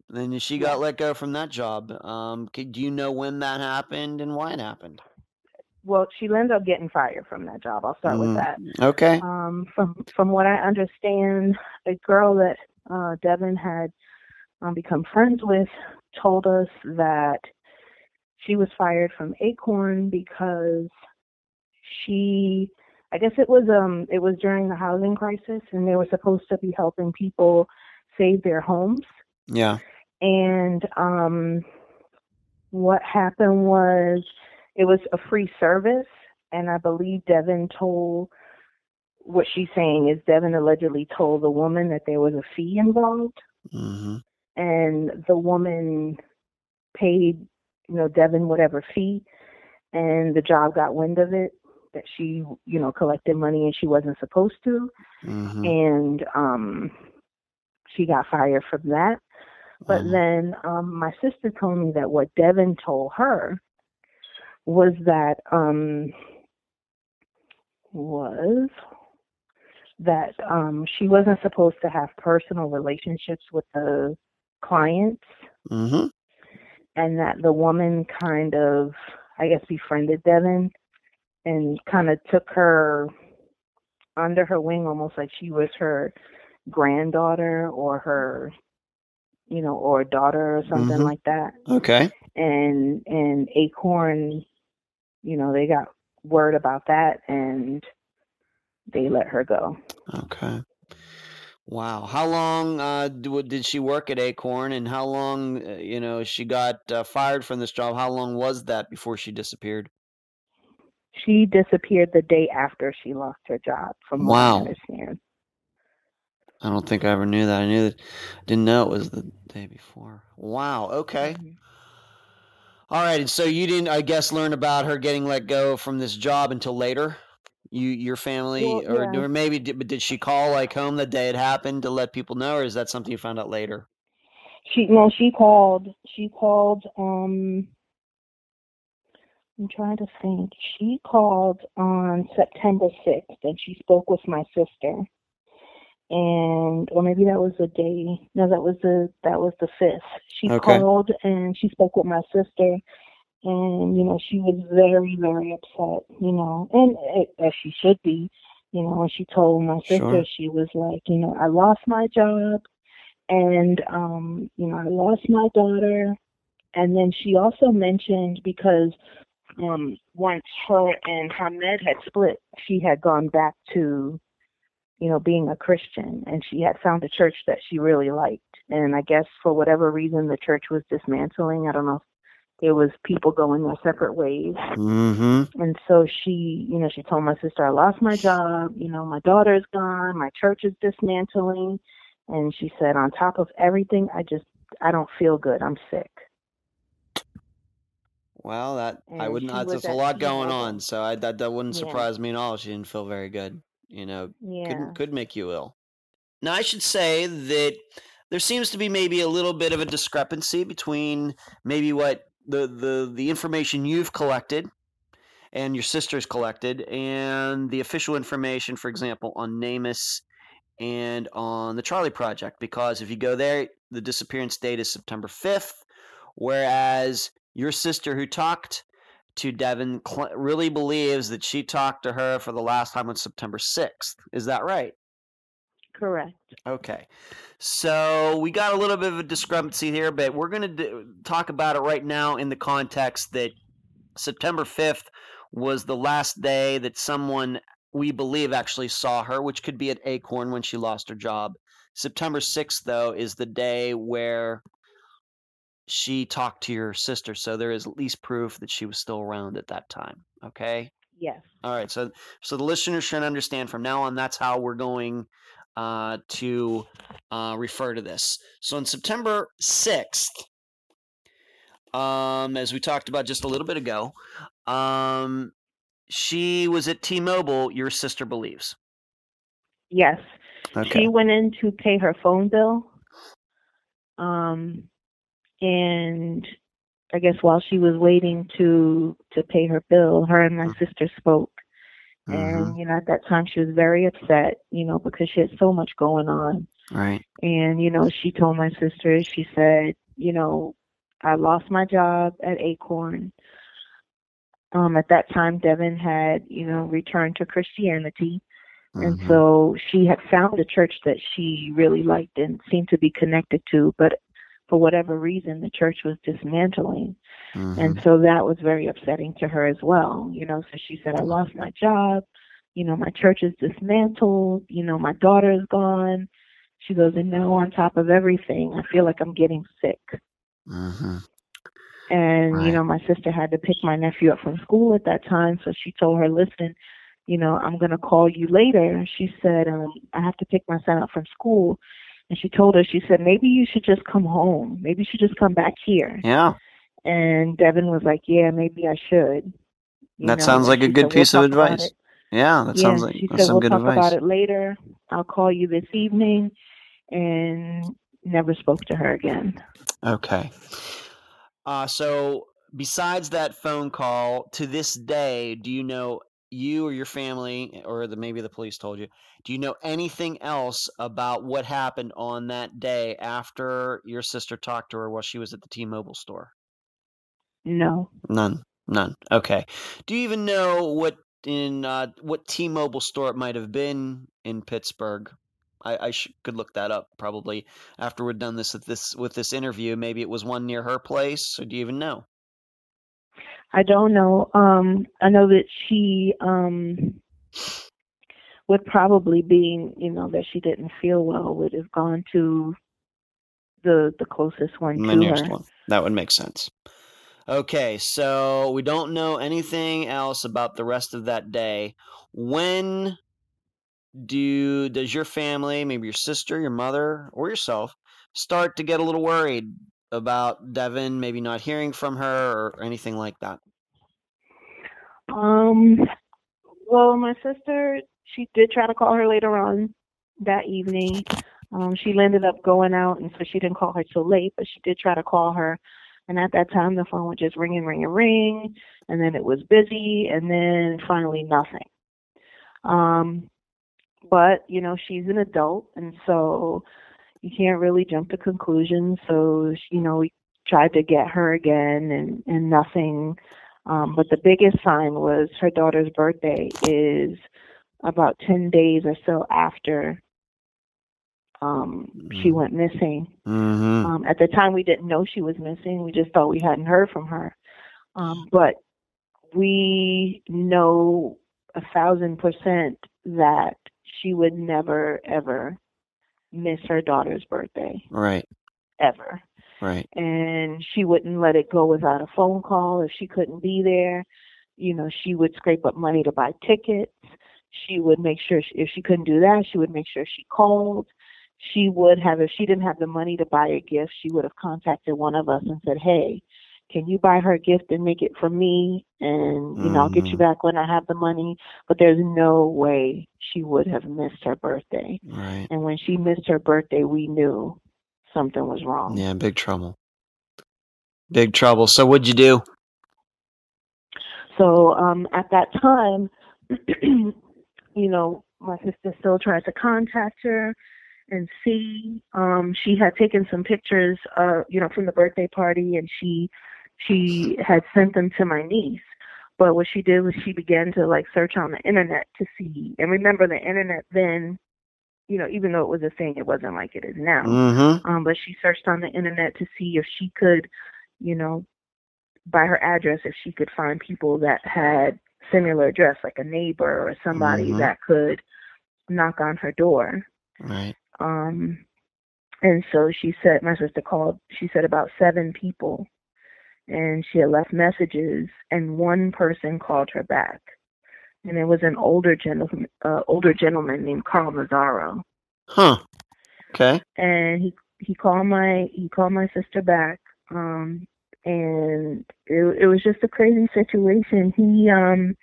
Then she got Yeah. let go from that job. Um, could, do you know when that happened and why it happened? Well, she ended up getting fired from that job. I'll start Mm. with that. Okay. Um, from from what I understand, a girl that uh, Devin had um, become friends with told us that she was fired from Acorn because she, I guess it was um it was during the housing crisis, and they were supposed to be helping people save their homes. Yeah. And um what happened was it was a free service and i believe devin told what she's saying is devin allegedly told the woman that there was a fee involved. Hmm and the woman paid you know devin whatever fee and the job got wind of it that she you know collected money and she wasn't supposed to. Hmm and um she got fired from that. But Mhm. then um, my sister told me that what Devin told her was that um, was that um, she wasn't supposed to have personal relationships with the clients, Mm-hmm. and that the woman kind of, I guess, befriended Devin and kind of took her under her wing, almost like she was her granddaughter or her, you know, or a daughter or something Mhm. like that. Okay. And and Acorn, you know, they got word about that and they let her go. Okay. Wow. How long uh, did she work at Acorn, and how long, uh, you know, she got uh, fired from this job? How long was that before she disappeared? She disappeared the day after she lost her job, from what I understand. I don't think I ever knew that. I knew that, I didn't know it was the day before. Wow. Okay. Mhm. All right. And so you didn't, I guess, learn about her getting let go from this job until later. You, your family, Well, or, yeah. or maybe, did, but did she call like home the day it happened to let people know, or is that something you found out later? She no, she called. She called. Um, I'm trying to think. She called on September 6th, and she spoke with my sister. And or maybe that was the day. No, that was the that was the fifth. She Okay. called and she spoke with my sister, and you know she was very very upset. You know, and as she should be. You know, when she told my sister, Sure. she was like, you know, I lost my job and um you know i lost my daughter and then she also mentioned because um once her and hamed had split she had gone back to you know being a christian and she had found a church that she really liked and i guess for whatever reason the church was dismantling i don't know if there was people going their separate ways Mm-hmm. and so she you know she told my sister i lost my job you know my daughter's gone my church is dismantling and she said on top of everything i just i don't feel good i'm sick Well, that I wouldn't. That's, a lot going on, so I, that that wouldn't Yeah. surprise me at all. She didn't feel very good. You know, yeah could could make you ill. Now, I should say that there seems to be maybe a little bit of a discrepancy between maybe what the the the information you've collected and your sister's collected and the official information, for example, on NamUs and on the Charley Project. Because if you go there, the disappearance date is September 5th, whereas your sister who talked to Devin cl- really believes that she talked to her for the last time on September 6th. Is that right? correct Okay. So we got a little bit of a discrepancy here, but we're going to d- talk about it right now in the context that September 5th was the last day that someone we believe actually saw her, which could be at Acorn when she lost her job. September 6th, though, is the day where she talked to your sister. So there is at least proof that she was still around at that time. Okay. yes All right, so so the listeners should understand from now on that's how we're going uh, to uh, refer to this. So on September sixth, um, as we talked about just a little bit ago, um, she was at T-Mobile. Your sister believes. yes Okay. she went in to pay her phone bill um and i guess while she was waiting to to pay her bill her and my Mhm. sister spoke. And you know at that time she was very upset you know because she had so much going on. Right. and you know she told my sister she said you know i lost my job at acorn. Um at that time devin had you know returned to christianity. And Mhm, so she had found a church that she really liked and seemed to be connected to but for whatever reason the church was dismantling. And mhm, so that was very upsetting to her as well you know. So she said i lost my job. You know my church is dismantled. You know my daughter is gone. She goes and now on top of everything i feel like i'm getting sick. Mhm. and Right. you know my sister had to pick my nephew up from school at that time. So she told her listen you know i'm going to call you later. She said um i have to pick my son up from school and she told her she said maybe you should just come home maybe you should just come back here Yeah, and devin was like yeah maybe i should you that know, sounds like a good said, "We'll piece of advice. Yeah, that yeah, sounds like she said some we'll good talk advice. about it later. I'll call you this evening, and never spoke to her again. Okay. Uh, so besides that phone call, to this day, do you know you or your family, or the, maybe the police told you, do you know anything else about what happened on that day after your sister talked to her while she was at the T-Mobile store? No. None. None. Okay. Do you even know what in uh, what T-Mobile store it might have been in Pittsburgh? I, I sh- could look that up probably after we're done this with this with this interview. Maybe it was one near her place. Or do you even know? I don't know. Um, I know that she um, would probably being you know that she didn't feel well would have gone to the the closest one The to nearest her. one. That would make sense. Okay, so we don't know anything else about the rest of that day. When do does your family, maybe your sister, your mother, or yourself, start to get a little worried about Devin maybe not hearing from her or anything like that? Um, well, my sister, she did try to call her later on that evening. Um, she ended up going out, and so she didn't call her till late, but she did try to call her. And at that time, the phone would just ring and ring and ring, and then it was busy, and then finally nothing. Um, but you know, she's an adult, and so you can't really jump to conclusions. So you know, we tried to get her again, and and nothing. Um, but the biggest sign was her daughter's birthday is about 10 days or so after um, she Mhm. went missing. Mm-hmm. Um, at the time, we didn't know she was missing. We just thought we hadn't heard from her. Um, but we know a thousand percent that she would never, ever miss her daughter's birthday, Right, ever. right. and she wouldn't let it go without a phone call if she couldn't be there. You know, she would scrape up money to buy tickets. She would make sure she, if she couldn't do that, she would make sure she called. She would have if she didn't have the money to buy a gift, she would have contacted one of us and said, "Hey, can you buy her a gift and make it for me? And you know, I'll get you Mhm. back when I have the money." But there's no way she would have missed her birthday. Right. And when she missed her birthday, we knew something was wrong. Yeah, big trouble. Big trouble. So what'd you do? So um, at that time, [clears throat] you know, my sister still tried to contact her and see. Um, she had taken some pictures, uh, you know, from the birthday party, and she she had sent them to my niece. But what she did was she began to like search on the internet to see. And remember, the internet then, you know, even though it was a thing, it wasn't like it is now. Mm-hmm. Um, but she searched on the internet to see if she could, you know, by her address, if she could find people that had similar address, like a neighbor or somebody Mhm. that could knock on her door. Right. Um, and so she said, my sister called, she said about seven people, and she had left messages, and one person called her back. And it was an older gentleman, uh, older gentleman named Carl Mazzaro. Huh. Okay. and he he called my he called my sister back um and it it was just a crazy situation he um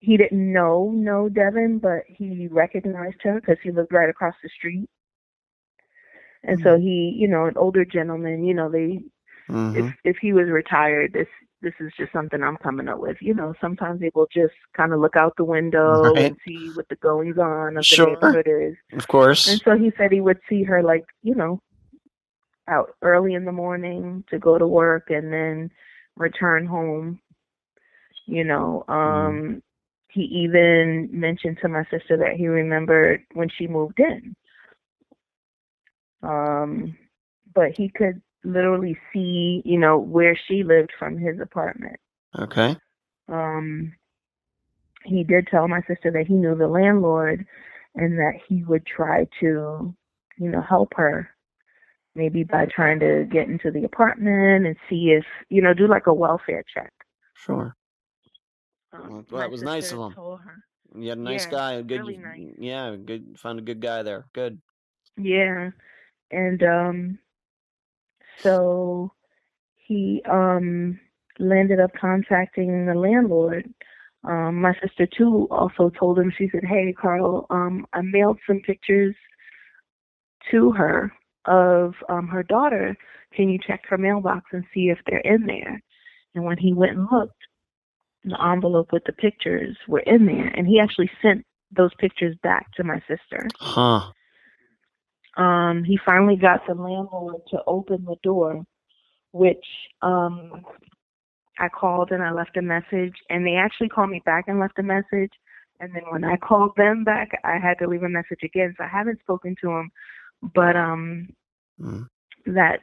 he didn't know no devin but he recognized her because he lived right across the street and so he you know an older gentleman you know they Mm-hmm. if if he was retired this this is just something i'm coming up with you know sometimes they will just kind of look out the window Right. and see what the goings on of Sure. the neighborhood is Of course. and so he said he would see her like, you know, out early in the morning to go to work and then return home. You know, um he even mentioned to my sister that he remembered when she moved in. Um but he could literally see, you know, where she lived from his apartment. Okay. Um he did tell my sister that he knew the landlord and that he would try to, you know, help her maybe by trying to get into the apartment and see if, you know, do like a welfare check. Sure. Um, Well, that was nice of him. You had a nice Yeah, guy. A good. really nice. Yeah. Good. Found a good guy there. Good. Yeah. And um so he um ended up contacting the landlord. Um my sister too also told him she said, Hey Carl, um I mailed some pictures to her of um, her daughter. Can you check her mailbox and see if they're in there? And when he went and looked, the envelope with the pictures were in there, and he actually sent those pictures back to my sister. Huh. Um, he finally got the landlord to open the door, which um, I called and I left a message, and they actually called me back and left a message. And then when I called them back, I had to leave a message again. So I haven't spoken to him, but um, Mm. that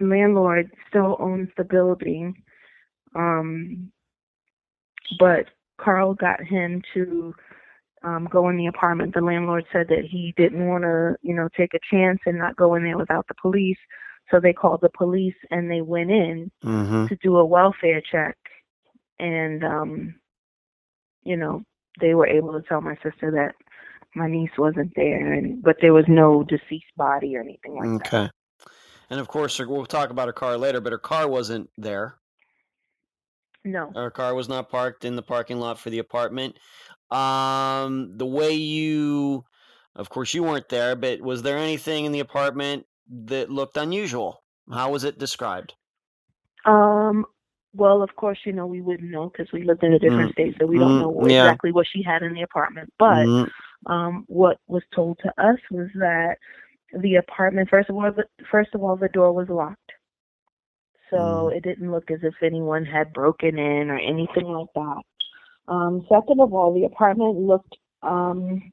landlord still owns the building. Um, but Carl got him to um, go in the apartment. The landlord said that he didn't want to, you know, take a chance and not go in there without the police. So they called the police and they went in Mm-hmm. to do a welfare check. And, um, you know, they were able to tell my sister that my niece wasn't there, and but there was no deceased body or anything like that. Okay. And of course, her- we'll talk about her car later, but her car wasn't there. No. Her car was not parked in the parking lot for the apartment. Um, the way you, of course, you weren't there, but was there anything in the apartment that looked unusual? How was it described? Um. Well, of course, you know we wouldn't know because we lived in a different Mm, state, so we don't mm, know yeah. exactly what she had in the apartment. But Mhm. um, what was told to us was that the apartment, first of all, the, first of all, the door was locked, so Mm. it didn't look as if anyone had broken in or anything like that. Um, second of all, the apartment looked um,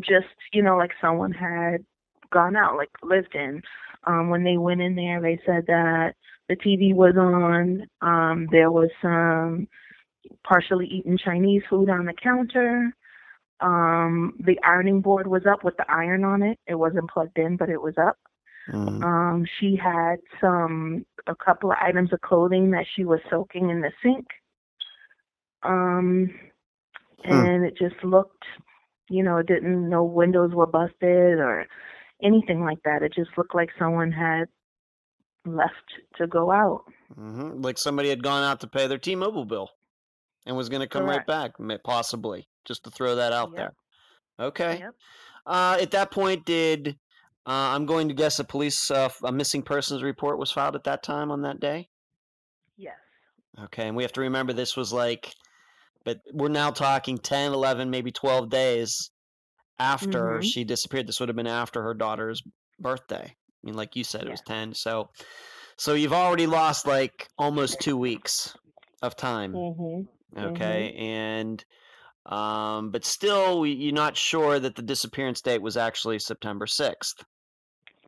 just you know like someone had gone out, like lived in. Um, when they went in there, they said that the TV was on. Um, there was some partially eaten Chinese food on the counter. Um, the ironing board was up with the iron on it. It wasn't plugged in, but it was up. Mhm. Um, she had some a couple of items of clothing that she was soaking in the sink. Um, Hmm. and it just looked, you know, it didn't no windows were busted or anything like that. It just looked like someone had left to go out. Mhm. Like somebody had gone out to pay their T-Mobile bill and was going to come right back, possibly. Just to throw that out Yep. there. Okay. Yep. Uh, at that point, did uh, I'm going to guess a police uh, a missing persons report was filed at that time on that day? Yes. Okay, and we have to remember this was like, but we're now talking 10, 11, maybe 12 days after Mhm. she disappeared. This would have been after her daughter's birthday. I mean, like you said, it was 10. So, so you've already lost like almost two weeks of time. Mhm. Okay, and um, but still, we, you're not sure that the disappearance date was actually September 6th.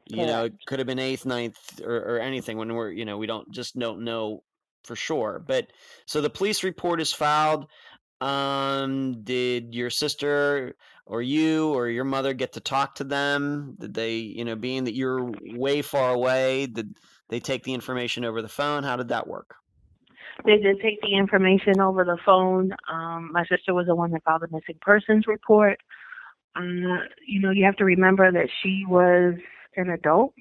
You know, it could have been 8th, 9th, or, or anything when we're, you know, we don't just don't know for sure. But so the police report is filed. Um, did your sister or you or your mother get to talk to them? Did they, you know, being that you're way far away, did they take the information over the phone? How did that work? They did take the information over the phone. Um, my sister was the one that filed the missing persons report. Uh, you know, you have to remember that she was an adult,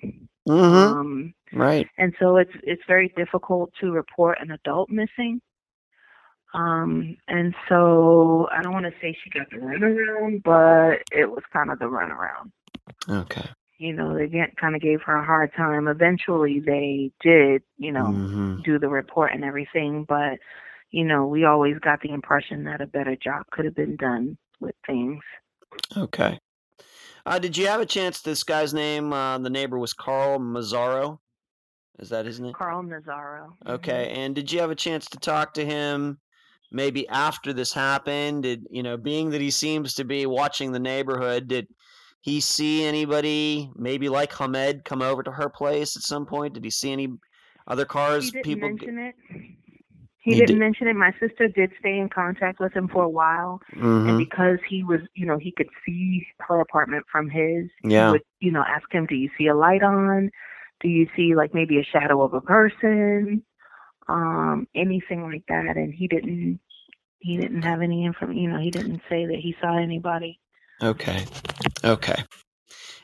Mm-hmm. um, Right. and so it's it's very difficult to report an adult missing. Um, and so I don't want to say she got the runaround, but it was kind of the runaround. Okay. You know, they get, kind of gave her a hard time. Eventually, they did, you know, Mhm. do the report and everything, but you know, we always got the impression that a better job could have been done with things. Okay. Uh, did you have a chance? This guy's name, uh, the neighbor was Carl Mazzaro. Is that his name? Carl Nazaro. mhm. Okay. And did you have a chance to talk to him maybe after this happened? Did, you know, being that he seems to be watching the neighborhood, did he see anybody, maybe like Hamed, come over to her place at some point? Did he see any other cars? People. mention it. He, He didn't did- mention it. My sister did stay in contact with him for a while, and Mhm. because he was, you know, he could see her apartment from his. Yeah. He would, you know, ask him, "Do you see a light on? Do you see like maybe a shadow of a person? Um, anything like that?" And he didn't. He didn't have any info. You know, he didn't say that he saw anybody. Okay. Okay.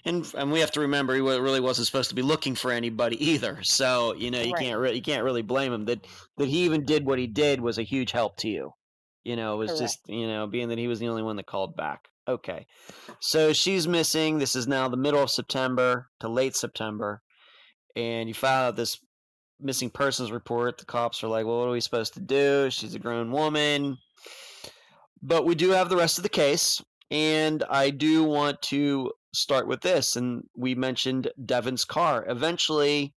And and we have to remember he really wasn't supposed to be looking for anybody either. So you know you Right. can't really you can't really blame him that that he even did what he did was a huge help to you. You know, it was just you know being that he was the only one that called back. Okay. So she's missing. This is now the middle of September to late September. And you file out this missing persons report. The cops are like, well, what are we supposed to do? She's a grown woman. But we do have the rest of the case. And I do want to start with this. And we mentioned Devin's car. Eventually,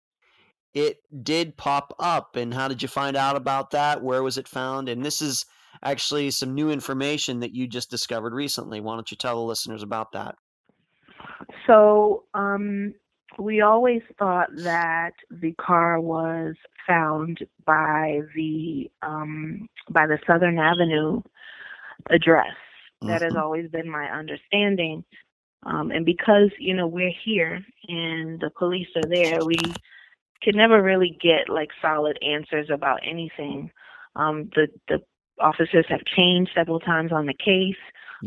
it did pop up. And how did you find out about that? Where was it found? And this is actually some new information that you just discovered recently. Why don't you tell the listeners about that? So, um, we always thought that the car was found by the um, by the Southern Avenue address. Mm-hmm. That has mm-hmm. always been my understanding. Um, and because you know we're here and the police are there, we can never really get like solid answers about anything. Um, the the officers have changed several times on the case.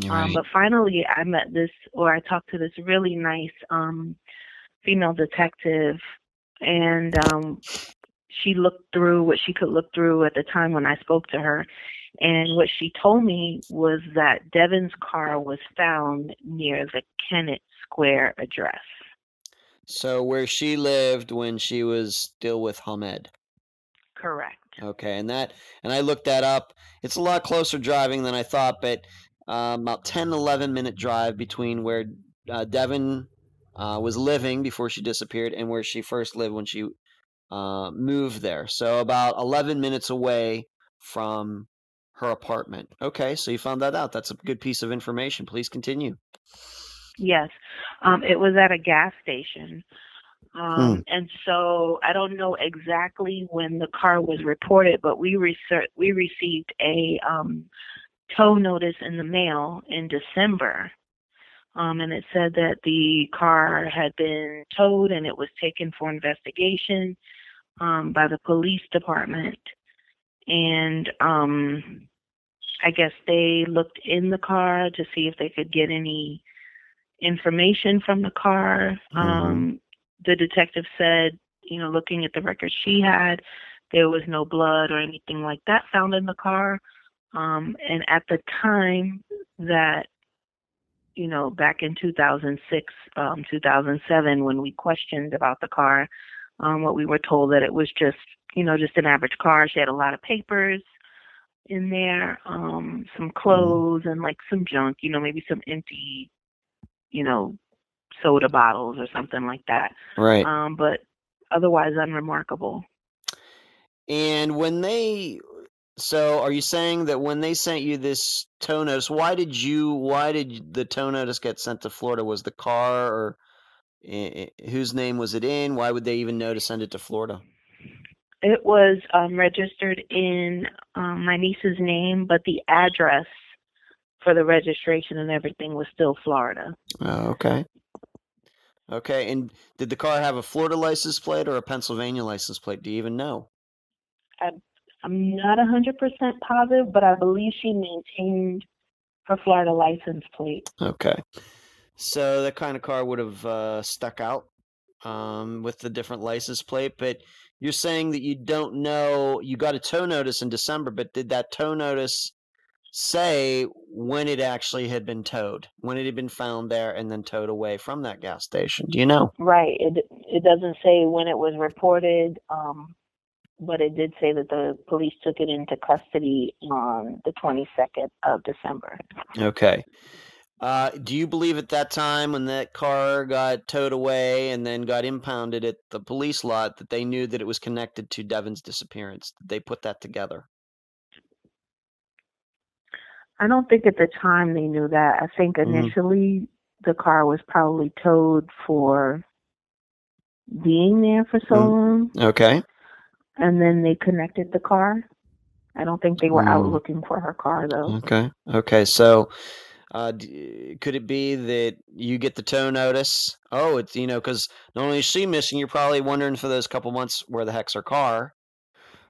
Um, right. Um, but finally, I met this, or I talked to this really nice um, female detective, and um, she looked through what she could look through at the time when I spoke to her. And what she told me was that Devin's car was found near the Kennett Square address. So, where she lived when she was still with Hamed? Correct. Okay, and that and I looked that up. It's a lot closer driving than I thought, but uh, about 10, 11 minute drive between where uh, Devin uh, was living before she disappeared and where she first lived when she uh, moved there. So about 11 minutes away from her apartment. Okay, so you found that out. That's a good piece of information. Please continue. Yes, um, it was at a gas station. Um, hmm. And so I don't know exactly when the car was reported, but we research, we received a um, tow notice in the mail in December. Um, and it said that the car had been towed and it was taken for investigation um, by the police department. And um, I guess they looked in the car to see if they could get any information from the car. Mm-hmm. Um, the detective said, you know, looking at the records she had, there was no blood or anything like that found in the car. Um, and at the time that, you know, back in 2006, um, 2007, when we questioned about the car, um, what we were told that it was just, you know, just an average car. She had a lot of papers in there, um, some clothes and like some junk, you know, maybe some empty, you know, soda bottles or something like that. Right. Um, but otherwise unremarkable. And when they so are you saying that when they sent you this tow notice, why did you why did the tow notice get sent to Florida? Was the car or uh, whose name was it in? Why would they even know to send it to Florida? It was um, registered in um, my niece's name, but the address for the registration and everything was still Florida. Oh, okay. Okay, and did the car have a Florida license plate or a Pennsylvania license plate? Do you even know? I, I'm not 100% positive, but I believe she maintained her Florida license plate. Okay. So that kind of car would have uh, stuck out um, with the different license plate, but you're saying that you don't know, you got a tow notice in December, but did that tow notice say when it actually had been towed, when it had been found there and then towed away from that gas station. Do you know? Right. It it doesn't say when it was reported, um, but it did say that the police took it into custody on the 22nd of December. Okay. Uh, do you believe at that time when that car got towed away and then got impounded at the police lot that they knew that it was connected to Devin's disappearance? Did they put that together? I don't think at the time they knew that. I think mm-hmm. initially mm-hmm. the car was probably towed for being there for so mm long. Okay. And then they connected the car. I don't think they were mm. out looking for her car though. Okay. Okay. So uh, could it be that you get the tow notice? Oh, it's you know because not only is she missing, you're probably wondering for those couple months where the heck's her car.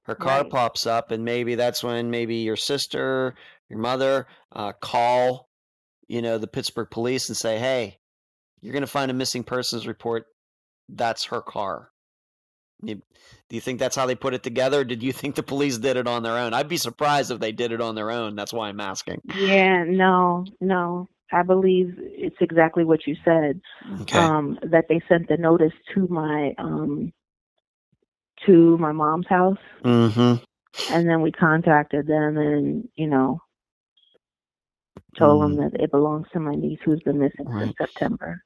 Her car right. pops up, and maybe that's when maybe your sister your mother, uh, call, you know, the Pittsburgh police and say, hey, you're going to find a missing persons report. That's her car. You, do you think that's how they put it together? did you think the police did it on their own? I'd be surprised if they did it on their own. That's why I'm asking. Yeah, no, no. I believe it's exactly what you said. Okay. Um, that they sent the notice to my um, to my mom's house, mm-hmm. and then we contacted them, and you know, told them that it belongs to my niece who's been missing Mm. Right. since September.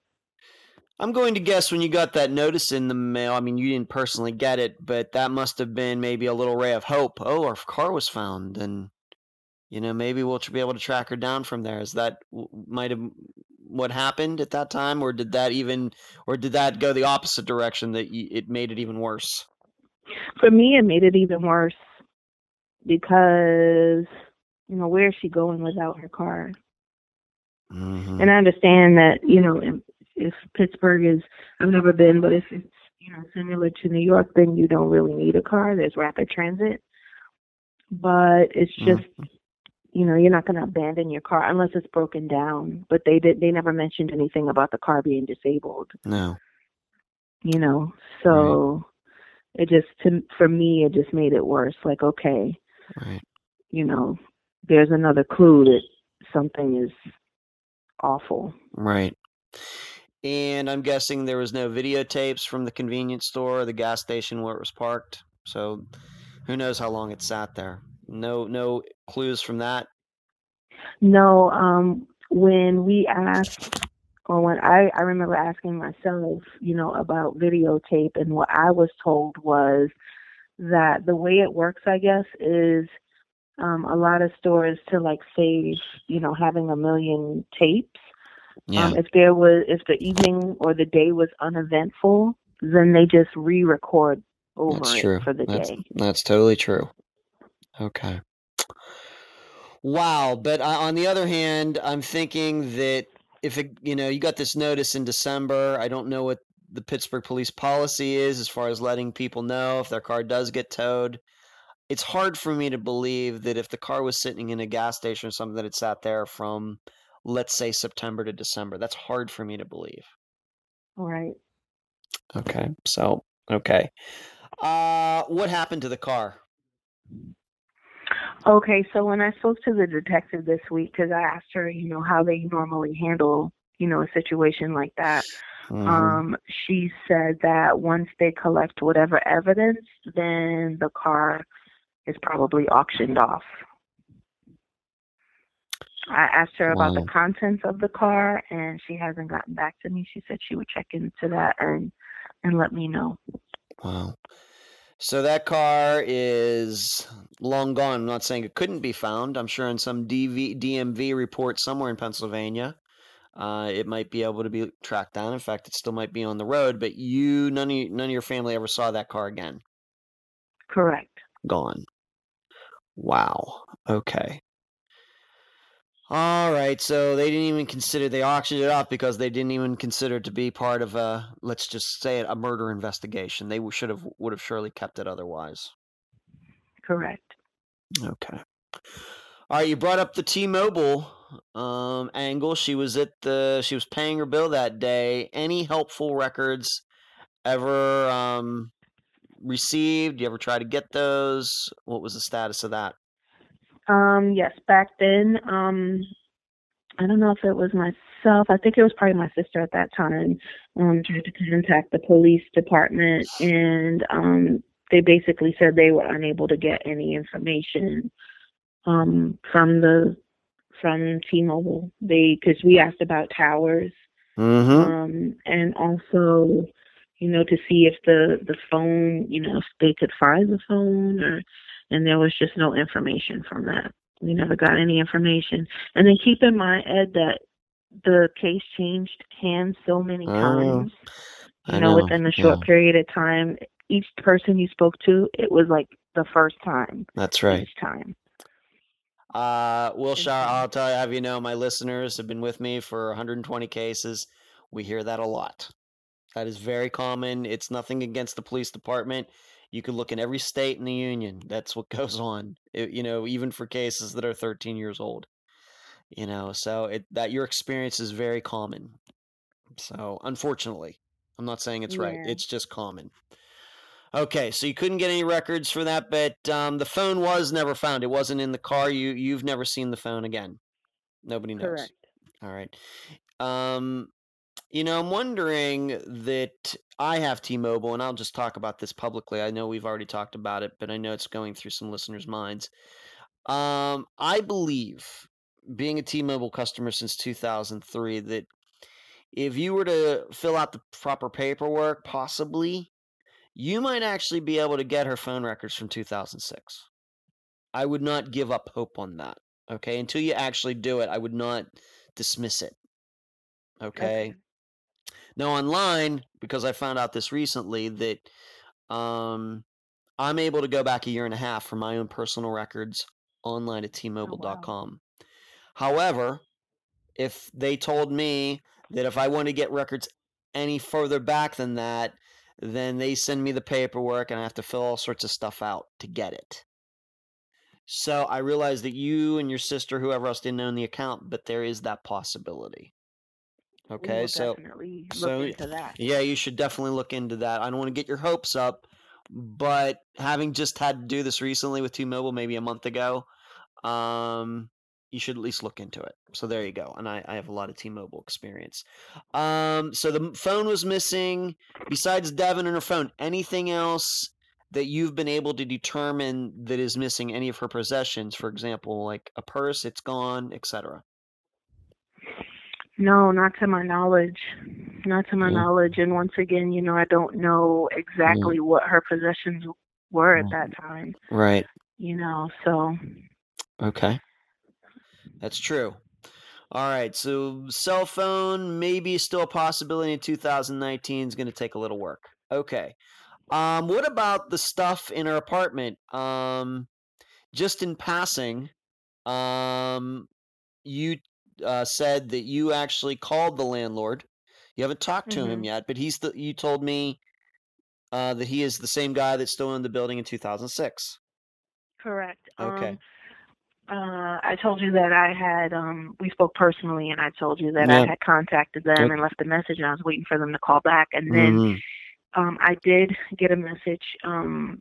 I'm going to guess when you got that notice in the mail, I mean, you didn't personally get it, but that must have been maybe a little ray of hope. Oh, our car was found, and you know, maybe we'll be able to track her down from there. Is that might have what happened at that time, or did that even, or did that go the opposite direction that y- it made it even worse? For me, it made it even worse because you know where is she going without her car? Mm-hmm. And I understand that, you know, if, Pittsburgh is, I've never been, but if it's, you know, similar to New York, then you don't really need a car. There's rapid transit. But it's mm-hmm. just, you know, you're not going to abandon your car unless it's broken down. But they did, they never mentioned anything about the car being disabled, No. you know. So it just, to, for me, it just made it worse. Like, okay, Right. you know, there's another clue that something is awful. Right. And I'm guessing there was no videotapes from the convenience store or the gas station where it was parked. So who knows how long it sat there. No no clues from that. No, um, when we asked, or when I, I remember asking myself, you know, about videotape, and what I was told was that the way it works, I guess, is um, a lot of stores to like save, you know, having a million tapes. Yeah. Um, if there was, if the evening or the day was uneventful, then they just re-record over That's it true. for the That's day. that's totally true. Okay. Wow, but uh, on the other hand, I'm thinking that if it, you know, you got this notice in December, I don't know what the Pittsburgh police policy is as far as letting people know if their car does get towed. It's hard for me to believe that if the car was sitting in a gas station or something that it sat there from let's say September to December. That's hard for me to believe. Right. Okay. So, okay. Uh what happened to the car? Okay, so when I spoke to the detective this week, because I asked her, you know, how they normally handle, you know, a situation like that, Mhm. um, she said that once they collect whatever evidence, then the car is probably auctioned off. I asked her about the contents of the car, and she hasn't gotten back to me. She said she would check into that and and let me know. Wow. So that car is long gone. I'm not saying it couldn't be found. I'm sure in some DV, DMV report somewhere in Pennsylvania, uh, it might be able to be tracked down. In fact, it still might be on the road. But you, none of you, none of your family ever saw that car again. Correct. Gone. Wow. Okay. All right. So they didn't even consider they auctioned it off because they didn't even consider it to be part of a let's just say it a murder investigation. They should have would have surely kept it otherwise. Correct. Okay. All right, you brought up the T-Mobile um, angle. She was at the she was paying her bill that day. Any helpful records ever um, received? You ever try to get those? What was the status of that? Um, yes, back then, um, I don't know if it was myself. I think it was probably my sister at that time. Um, tried to contact the police department, and um, they basically said they were unable to get any information um, from the from T-Mobile. They because we asked about towers, Mm-hmm. um, and also, you know, to see if the the phone, you know, if they could find the phone, or and there was just no information from that. We never got any information. And then keep in mind, Ed, that the case changed hands so many Oh, times. I You know, know, within a short yeah. period of time, each person you spoke to, it was like the first time That's right. each time. Uh, Wilshire, Mhm. I'll tell you, have you know, my listeners have been with me for 120 cases. We hear that a lot. That is very common. It's nothing against the police department. You could look in every state in the union. That's what [laughs] goes on. It- you know, even for cases that are 13 years old. You know, so it that your experience is very common. So, unfortunately, I'm not saying it's right. It's just common. Okay, so you couldn't get any records for that, but um, the phone was never found. It wasn't in the car. You you've never seen the phone again. Nobody knows. Correct. All right. Um, you know, I'm wondering that I have T-Mobile, and I'll just talk about this publicly. I know we've already talked about it, but I know it's going through some listeners' minds. Um, I believe, being a T-Mobile customer since 2003, that if you were to fill out the proper paperwork, possibly, you might actually be able to get her phone records from 2006. I would not give up hope on that. Okay, until you actually do it, I would not dismiss it. Okay. Okay. Now online, because I found out this recently that um, I'm able to go back a year and a half for my own personal records online at tmobile.com. However, if they told me that if I want to get records any further back than that, then they send me the paperwork and I have to fill all sorts of stuff out to get it. So I realized that you and your sister, whoever else didn't own the account, but there is that possibility. Okay, will so definitely look so into that. yeah, you should definitely look into that. I don't want to get your hopes up, but having just had to do this recently with T-Mobile, maybe a month ago, um, you should at least look into it. So there you go. And I, I have a lot of T-Mobile experience. Um, so the phone was missing. Besides Devin and her phone, anything else that you've been able to determine that is missing any of her possessions? For example, like a purse, it's gone, etc. No, not to my knowledge. Not to my Yeah. knowledge. And once again, you know, I don't know exactly what her possessions were at that time. Right. You know, so Okay. That's true. All right. So cell phone maybe still a possibility in 2019 is going to take a little work. Okay. Um, what about the stuff in her apartment? Um, just in passing, um, you uh, said that you actually called the landlord. You haven't talked to him Mhm. yet, but he's the. You told me uh, that he is the same guy that still owned the building in 2006. correct. Okay. Um uh I told you that I had um we spoke personally and I told you that Yeah. I had contacted them and left a message and I was waiting for them to call back and then Mhm. um I did get a message um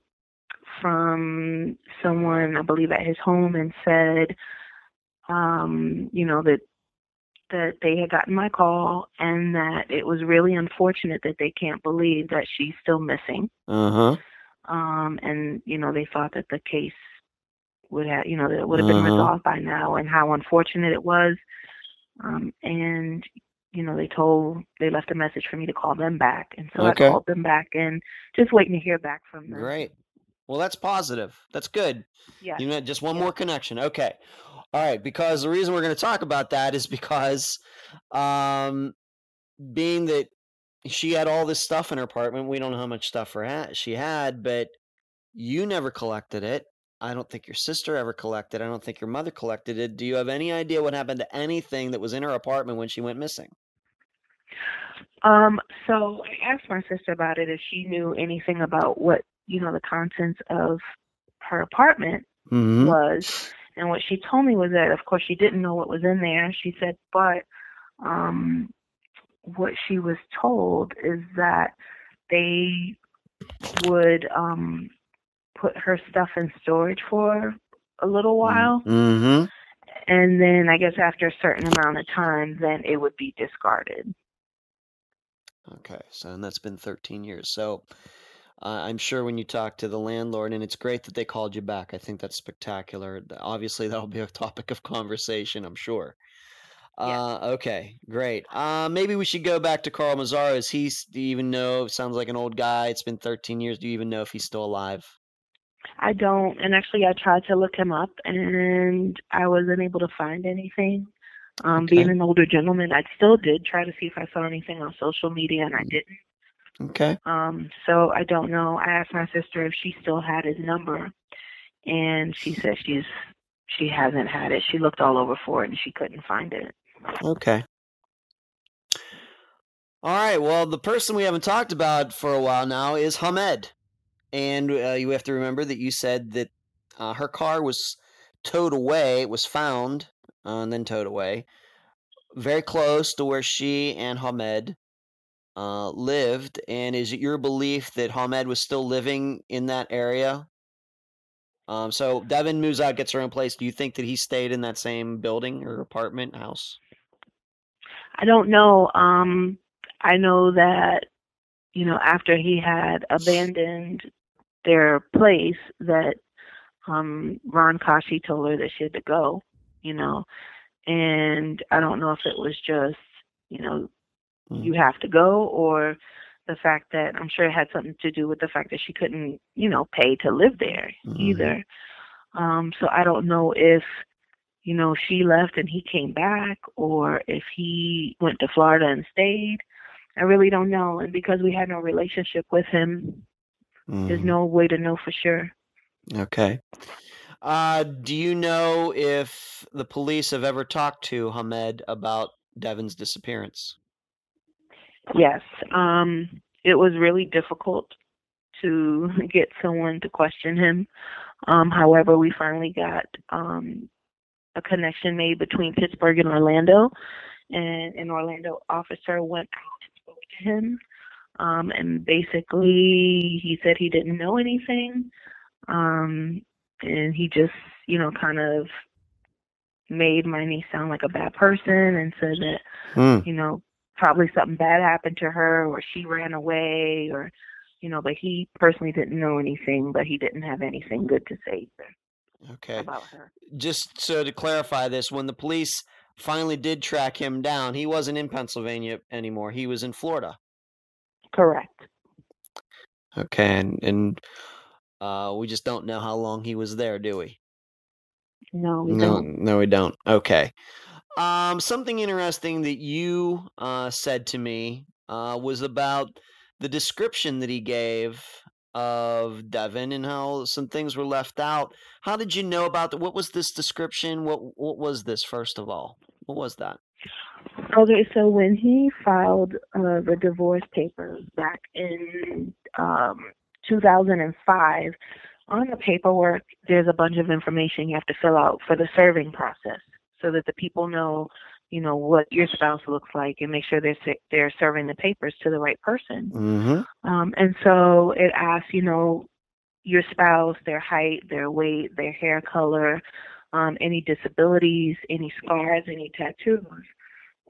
from someone I believe at his home and said um you know that that they had gotten my call and that it was really unfortunate that they can't believe that she's still missing Uh-huh. um and you know they thought that the case would have you know that it would have been Uh-huh. resolved by now and how unfortunate it was um and you know they told they left a message for me to call them back and so Okay. I called them back and just waiting to hear back from them Great. Well, that's positive. That's good. yeah You know, just one Yeah. more connection. Okay. All right. Because the reason we're going to talk about that is because, um, being that she had all this stuff in her apartment, we don't know how much stuff her ha- she had, but you never collected it. I don't think your sister ever collected. I don't think your mother collected it. Do you have any idea what happened to anything that was in her apartment when she went missing? um so I asked my sister about it if she knew anything about what you know the contents of her apartment Mm-hmm. was and what she told me was that of course she didn't know what was in there she said but um what she was told is that they would um put her stuff in storage for a little while Mm-hmm. and then i guess after a certain amount of time then it would be discarded Okay, so and that's been 13 years. So uh, I'm sure when you talk to the landlord, and it's great that they called you back. I think that's spectacular. Obviously, [laughs] that'll be a topic of conversation, I'm sure. Uh, okay, great. Uh, maybe we should go back to Carl Mazzaro. Is he, do you even know? Sounds like an old guy. It's been 13 years. Do you even know if he's still alive? i don't and actually i tried to look him up and i wasn't able to find anything um being an older gentleman i still did try to see if i saw anything on social media and i didn't Okay. Um, so I don't know. I asked my sister if she still had his number, and she said she's she hasn't had it. She looked all over for it and she couldn't find it. Okay. All right. Well, the person we haven't talked about for a while now is Hamed. And uh, you have to remember that you said that uh, her car was towed away. It was found uh, and then towed away very close to where she and Hamed uh, lived. And is it your belief that Hamed was still living in that area? Um, so Devin out, gets her own place. Do you think that he stayed in that same building or apartment house? I don't know. Um, I know that you know after he had abandoned their place, that um, Ron Kashi told her that she had to go. You know, and I don't know if it was just you know Mm. you have to go or the fact that I'm sure it had something to do with the fact that she couldn't, you know, pay to live there Mhm. either. Um, so I don't know if, you know, she left and he came back or if he went to Florida and stayed. I really don't know. And because we had no relationship with him, there's Mhm. no way to know for sure. Okay. Uh, do you know if the police have ever talked to Hamed about Devin's disappearance? Yes. Um, it was really difficult to [laughs] get someone to question him. Um, however, we finally got um, a connection made between Pittsburgh and Orlando, and an Orlando officer went out and spoke to him. Um, and basically, he said he didn't know anything, um, and he just, you know, kind of made my niece sound like a bad person and said that Hmm. you know, probably something bad happened to her or she ran away or you know, but he personally didn't know anything, but he didn't have anything good to say either Okay. about her. Just so to clarify this, when the police finally did track him down, he wasn't in Pennsylvania anymore. He was in Florida. Correct. Okay, and and uh, we just don't know how long he was there, do we? No, we No, don't. no, we don't. Okay. Um, something interesting that you uh, said to me uh, was about the description that he gave of Devin and how some things were left out. How did you know about that? What was this description? What what was this first of all? What was that? Okay, so when he filed uh, the divorce papers back in um, 2005, on the paperwork, there's a bunch of information you have to fill out for the serving process so that the people know, you know, what your spouse looks like and make sure they're, they're serving the papers to the right person. Mm-hmm. Um, and so it asks, you know, your spouse, their height, their weight, their hair color, um, any disabilities, any scars, any tattoos.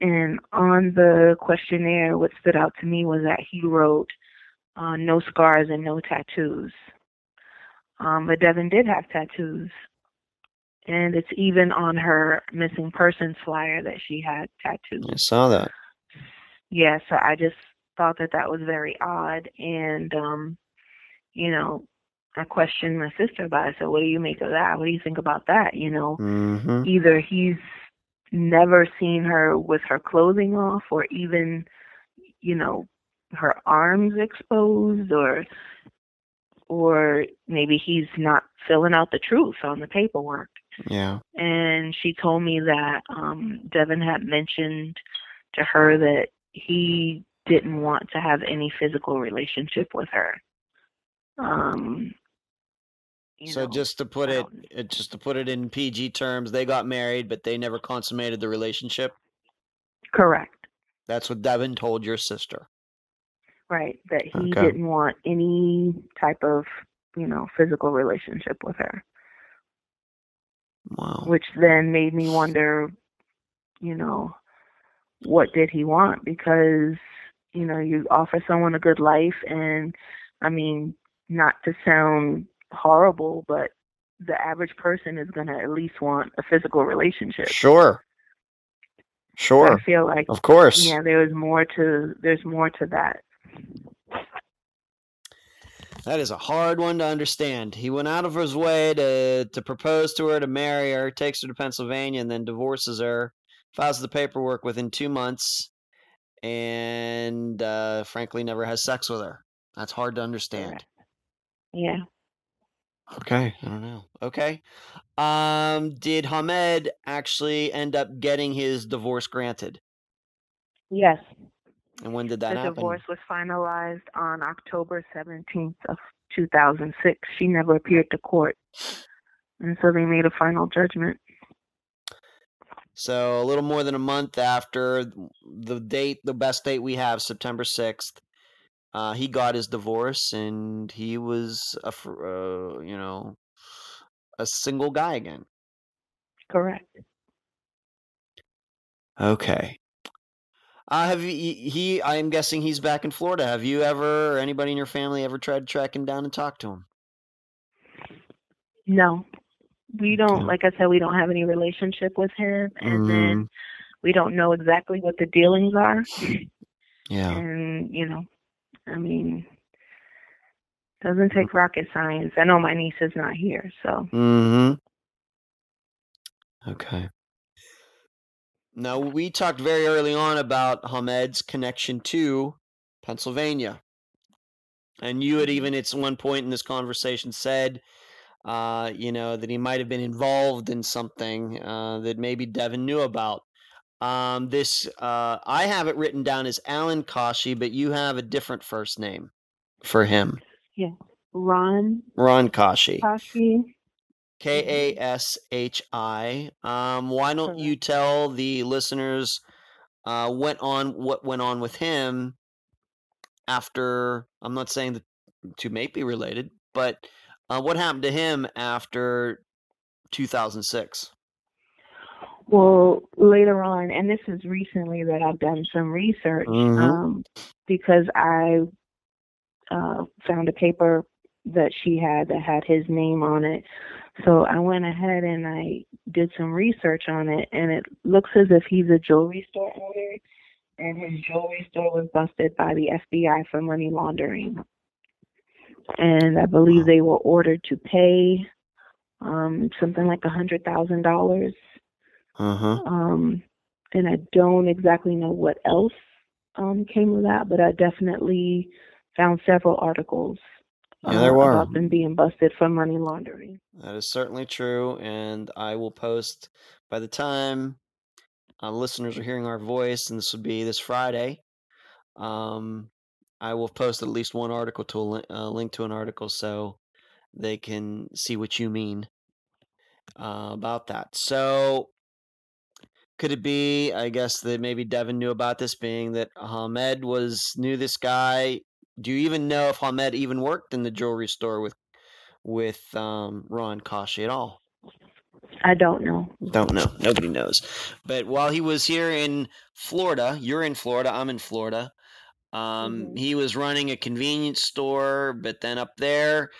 And on the questionnaire, what stood out to me was that he wrote uh, no scars and no tattoos. Um, but Devin did have tattoos. And it's even on her missing persons flyer that she had tattooed. I saw that. Yeah, so I just thought that that was very odd. And, um, you know, I questioned my sister about it. So, what do you make of that? What do you think about that? You know, Mm-hmm. either he's never seen her with her clothing off or even you know her arms exposed or or maybe he's not filling out the truth on the paperwork Yeah. and she told me that um Devin had mentioned to her that he didn't want to have any physical relationship with her um So know, just to put it, it, just to put it in PG terms, they got married, but they never consummated the relationship. correct That's what Devin told your sister. Right, that he Okay. didn't want any type of, you know, physical relationship with her, Wow. which then made me wonder, you know, what did he want? Because, you know, you offer someone a good life, and I mean, not to sound horrible, but the average person is going to at least want a physical relationship. Sure. Sure. I feel like, Of course. yeah, there was more to there's more to that. That is a hard one to understand. He went out of his way to to propose to her, to marry her, takes her to Pennsylvania, and then divorces her, files the paperwork within two months, and uh, frankly never has sex with her. That's hard to understand. Yeah. Okay, I don't know. Okay. Um, did Hamed actually end up getting his divorce granted? Yes. And when did that the happen? divorce was finalized on October 17th of 2006. She never appeared to court. And so they made a final judgment. So a little more than a month after the date, the best date we have, September sixth, uh, he got his divorce, and he was a, uh, you know, a single guy again. Correct. Okay. Uh, have he, he? I'm guessing he's back in Florida. Have you ever, or anybody in your family, ever tried to track him down and talk to him? No, we don't. Like I said, we don't have any relationship with him, and mm-hmm. then we don't know exactly what the dealings are. Yeah. And you know, I mean, doesn't take rocket science. I know my niece is not here, so. Hmm. Okay. Now, we talked very early on about Hamed's connection to Pennsylvania. And you had even at one point in this conversation said, uh, you know, that he might have been involved in something uh, that maybe Devin knew about. Um, this, uh, I have it written down as Alan Kashi, but you have a different first name for him. Yeah. Ron. Ron Kashi. Kashi. K A S H I. Um, why don't you tell the listeners uh, went on what went on with him after? I'm not saying the two may be related, but uh, what happened to him after 2006? Well, later on, and this is recently that I've done some research mm-hmm. um, because I uh, found a paper that she had that had his name on it so I went ahead and I did some research on it, and it looks as if he's a jewelry store owner, and his jewelry store was busted by the FBI for money laundering. And I believe they were ordered to pay um, something like a hundred thousand dollars. Uh-huh. Um, and I don't exactly know what else um, came of that, but I definitely found several articles yeah, there uh, were. about them being busted for money laundering. That is certainly true, and I will post by the time uh, listeners are hearing our voice, and this would be this Friday. Um, I will post at least one article to a li- uh, link to an article so they can see what you mean uh, about that. So, could it be? I guess that maybe Devin knew about this, being that Ahmed was knew this guy do you even know if Hamed even worked in the jewelry store with with um, Ron Kashi at all? I don't know. Don't know. Nobody knows. But while he was here in Florida, you're in Florida, I'm in Florida. Um, mm-hmm. He was running a convenience store, but then up there,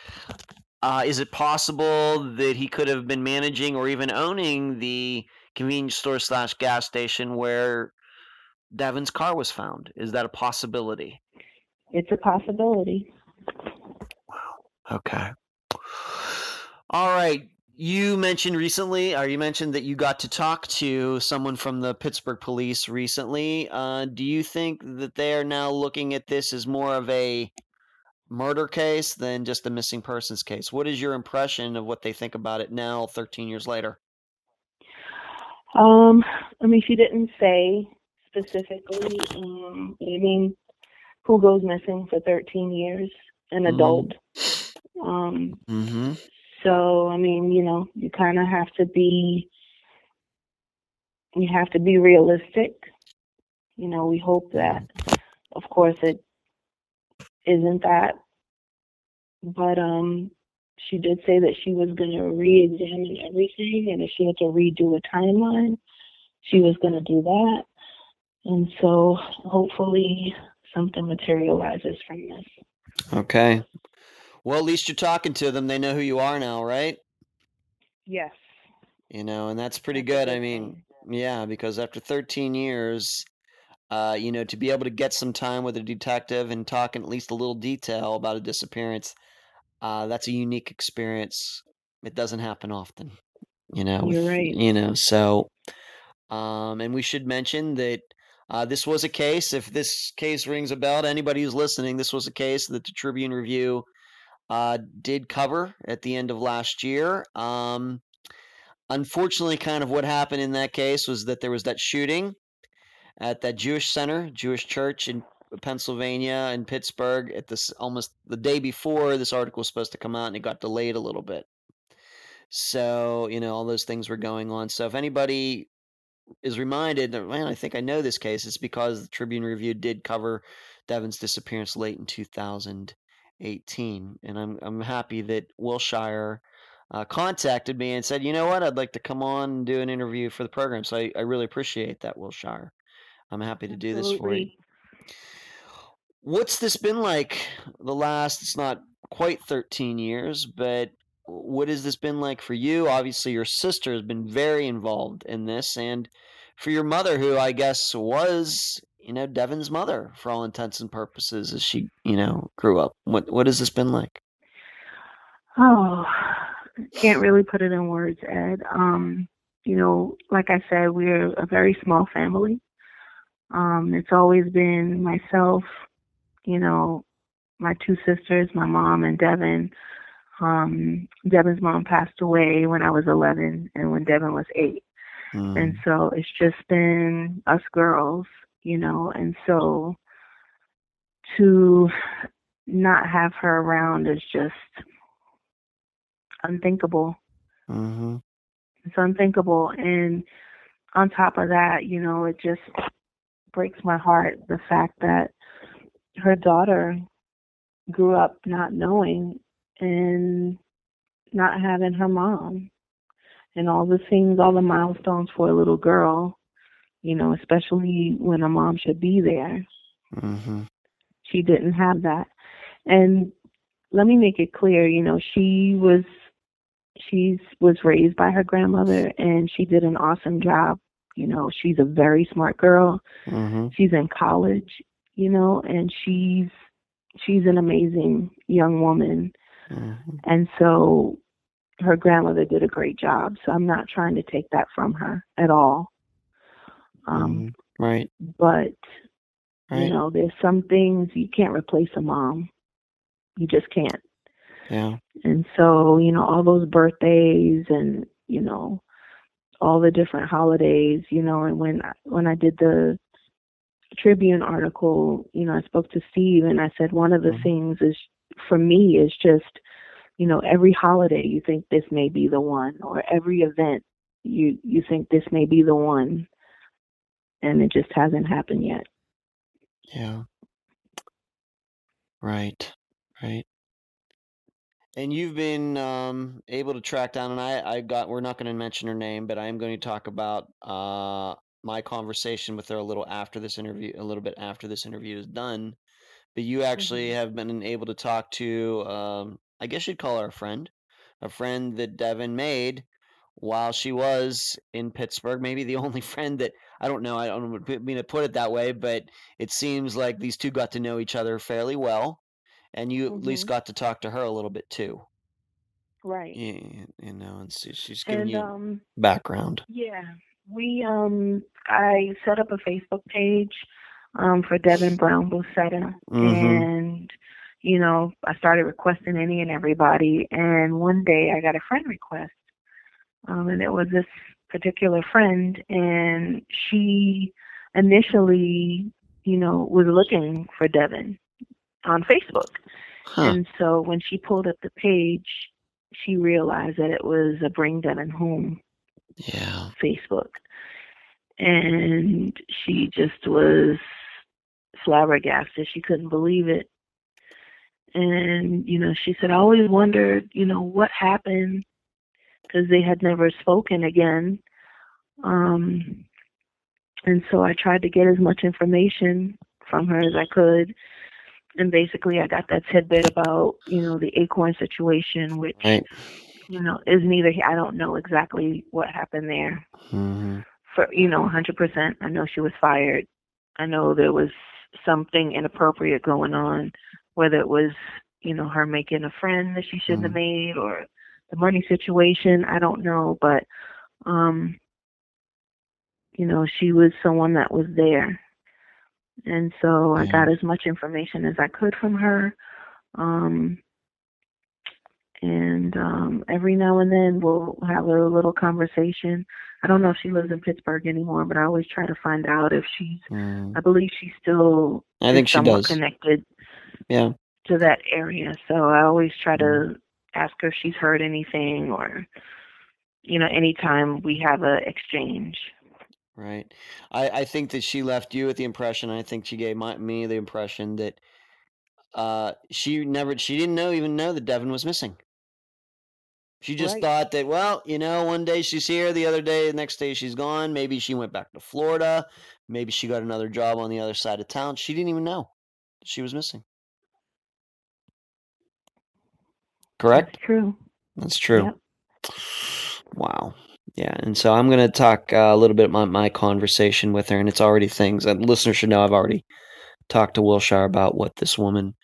uh, is it possible that he could have been managing or even owning the convenience store slash gas station where Devin's car was found? Is that a possibility? It's a possibility. Wow. Okay. All right. You mentioned recently, or you mentioned that you got to talk to someone from the Pittsburgh police recently. Uh, do you think that they are now looking at this as more of a murder case than just a missing persons case? What is your impression of what they think about it now, 13 years later? Um, I mean, she didn't say specifically. Um, I mean, who goes missing for 13 years, an mm-hmm. adult. Um, mm-hmm. So, I mean, you know, you kind of have to be, you have to be realistic. You know, we hope that, of course, it isn't that. But um, she did say that she was going to re-examine everything, and if she had to redo a timeline, she was going to do that. And so, hopefully, something materializes from this. Okay. Well, at least you're talking to them. They know who you are now, right? Yes. You know, and that's pretty good. I mean, yeah, because after 13 years, uh, you know, to be able to get some time with a detective and talk in at least a little detail about a disappearance, uh, that's a unique experience. It doesn't happen often, you know. You're right. You know, so, um, and we should mention that uh, this was a case, if this case rings a bell to anybody who's listening, this was a case that the Tribune Review uh, did cover at the end of last year. Um, unfortunately, kind of what happened in that case was that there was that shooting at that Jewish center, Jewish church in Pennsylvania and Pittsburgh at this almost the day before this article was supposed to come out and it got delayed a little bit. So, you know, all those things were going on. So if anybody is reminded that, man, I think I know this case. It's because the Tribune Review did cover Devin's disappearance late in 2018. And I'm, I'm happy that Wilshire uh, contacted me and said, you know what, I'd like to come on and do an interview for the program. So I, I really appreciate that, Wilshire. I'm happy to do this for you. What's this been like the last, it's not quite 13 years, but what has this been like for you? Obviously, your sister has been very involved in this, and for your mother, who I guess was, you know, Devin's mother for all intents and purposes as she, you know, grew up. What what has this been like? Oh, can't really put it in words, Ed. Um, you know, like I said, we're a very small family. Um, it's always been myself, you know, my two sisters, my mom and Devin. Um, Devin's mom passed away when I was 11 and when Devin was 8. Mm. And so it's just been us girls, you know, and so to not have her around is just unthinkable. Mm-hmm. It's unthinkable. And on top of that, you know, it just breaks my heart the fact that her daughter grew up not knowing and not having her mom and all the things, all the milestones for a little girl, you know, especially when a mom should be there. Mm-hmm. She didn't have that. And let me make it clear, you know, she was she was raised by her grandmother and she did an awesome job. You know, she's a very smart girl. Mm-hmm. She's in college, you know, and she's she's an amazing young woman. Mm-hmm. And so her grandmother did a great job. So I'm not trying to take that from her at all. Um, mm-hmm. right. But right. you know, there's some things you can't replace a mom. You just can't. Yeah. And so, you know, all those birthdays and, you know, all the different holidays, you know, and when when I did the Tribune article, you know, I spoke to Steve and I said one of the mm-hmm. things is for me is just, you know, every holiday you think this may be the one or every event you you think this may be the one and it just hasn't happened yet. Yeah. Right. Right. And you've been um, able to track down, and I, I got. We're not going to mention her name, but I am going to talk about uh, my conversation with her a little after this interview, a little bit after this interview is done. But you actually mm-hmm. have been able to talk to, um, I guess you'd call her a friend, a friend that Devin made while she was in Pittsburgh. Maybe the [laughs] only friend that I don't know. I don't mean to put it that way, but it seems like these two got to know each other fairly well and you mm-hmm. at least mm-hmm. got to talk to her a little bit too. Right. Yeah, you know, and she's giving and, you um, background. Yeah, we um, I set up a Facebook page um for Devin Brown Boussetta, mm-hmm. and you know, I started requesting any and everybody, and one day I got a friend request, um, and it was this particular friend, and she initially, you know, was looking for Devin on Facebook. Huh. And so when she pulled up the page, she realized that it was a Bring Devin Home yeah. Facebook. And she just was flabbergasted. She couldn't believe it. And, you know, she said, I always wondered, you know, what happened because they had never spoken again. Um, and so I tried to get as much information from her as I could and basically I got that tidbit about you know the Acorn situation, which right. you know is neither. I don't know exactly what happened there. Mm-hmm. For you know, 100%. I know she was fired. I know there was something inappropriate going on, whether it was you know her making a friend that she shouldn't mm-hmm. have made or the money situation. I don't know, but um, you know, she was someone that was there and so I got as much information as I could from her. Um, and um, every now and then we'll have a little conversation. I don't know if she lives in Pittsburgh anymore, but I always try to find out if she's. Mm. I believe she's still. I think she does. Connected. Yeah. To that area, so I always try to mm. ask her if she's heard anything, or you know, anytime we have a exchange. Right. I, I think that she left you with the impression. I think she gave my, me the impression that uh, she never, she didn't know even know that Devin was missing. She just Right. thought that, well, you know, one day she's here, the other day, the next day she's gone. Maybe she went back to Florida. Maybe she got another job on the other side of town. She didn't even know she was missing. Correct? That's true. That's true. Yep. Wow. Yeah. And so I'm going to talk uh, a little bit about my conversation with her, and it's already things that listeners should know. I've already talked to Wilshire about what this woman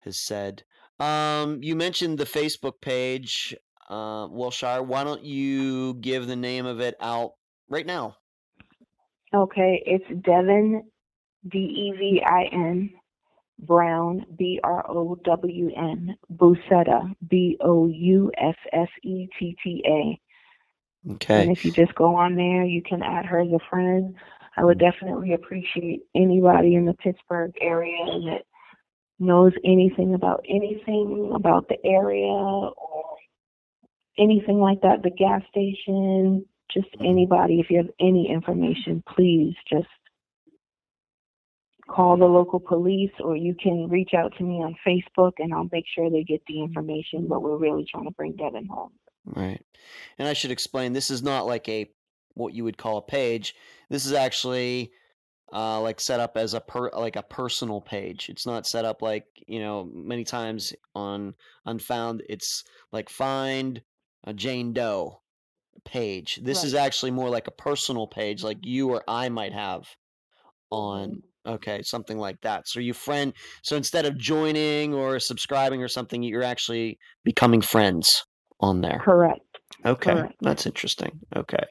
has said. Um, you mentioned the Facebook page, uh, Wilshire. Why don't you give the name of it out right now? Okay, it's Devin, D E V I N, Brown, B R O W N, Boussetta, B O U S S E T T A. Okay. And if you just go on there, you can add her as a friend. I would definitely appreciate anybody in the Pittsburgh area that knows anything about anything about the area or anything like that, the gas station, just anybody. If you have any information, please just call the local police or you can reach out to me on Facebook and I'll make sure they get the information. But we're really trying to bring Devin home. Right. And I should explain this is not like a what you would call a page. This is actually uh, like set up as a per like a personal page. It's not set up like, you know, many times on Unfound it's like find a Jane Doe page. This is actually more like a personal page like you or I might have on mm-hmm. okay, something like that. So you friend so instead of joining or subscribing or something, you're actually becoming friends on there. Correct. Okay, Correct. that's interesting. Okay,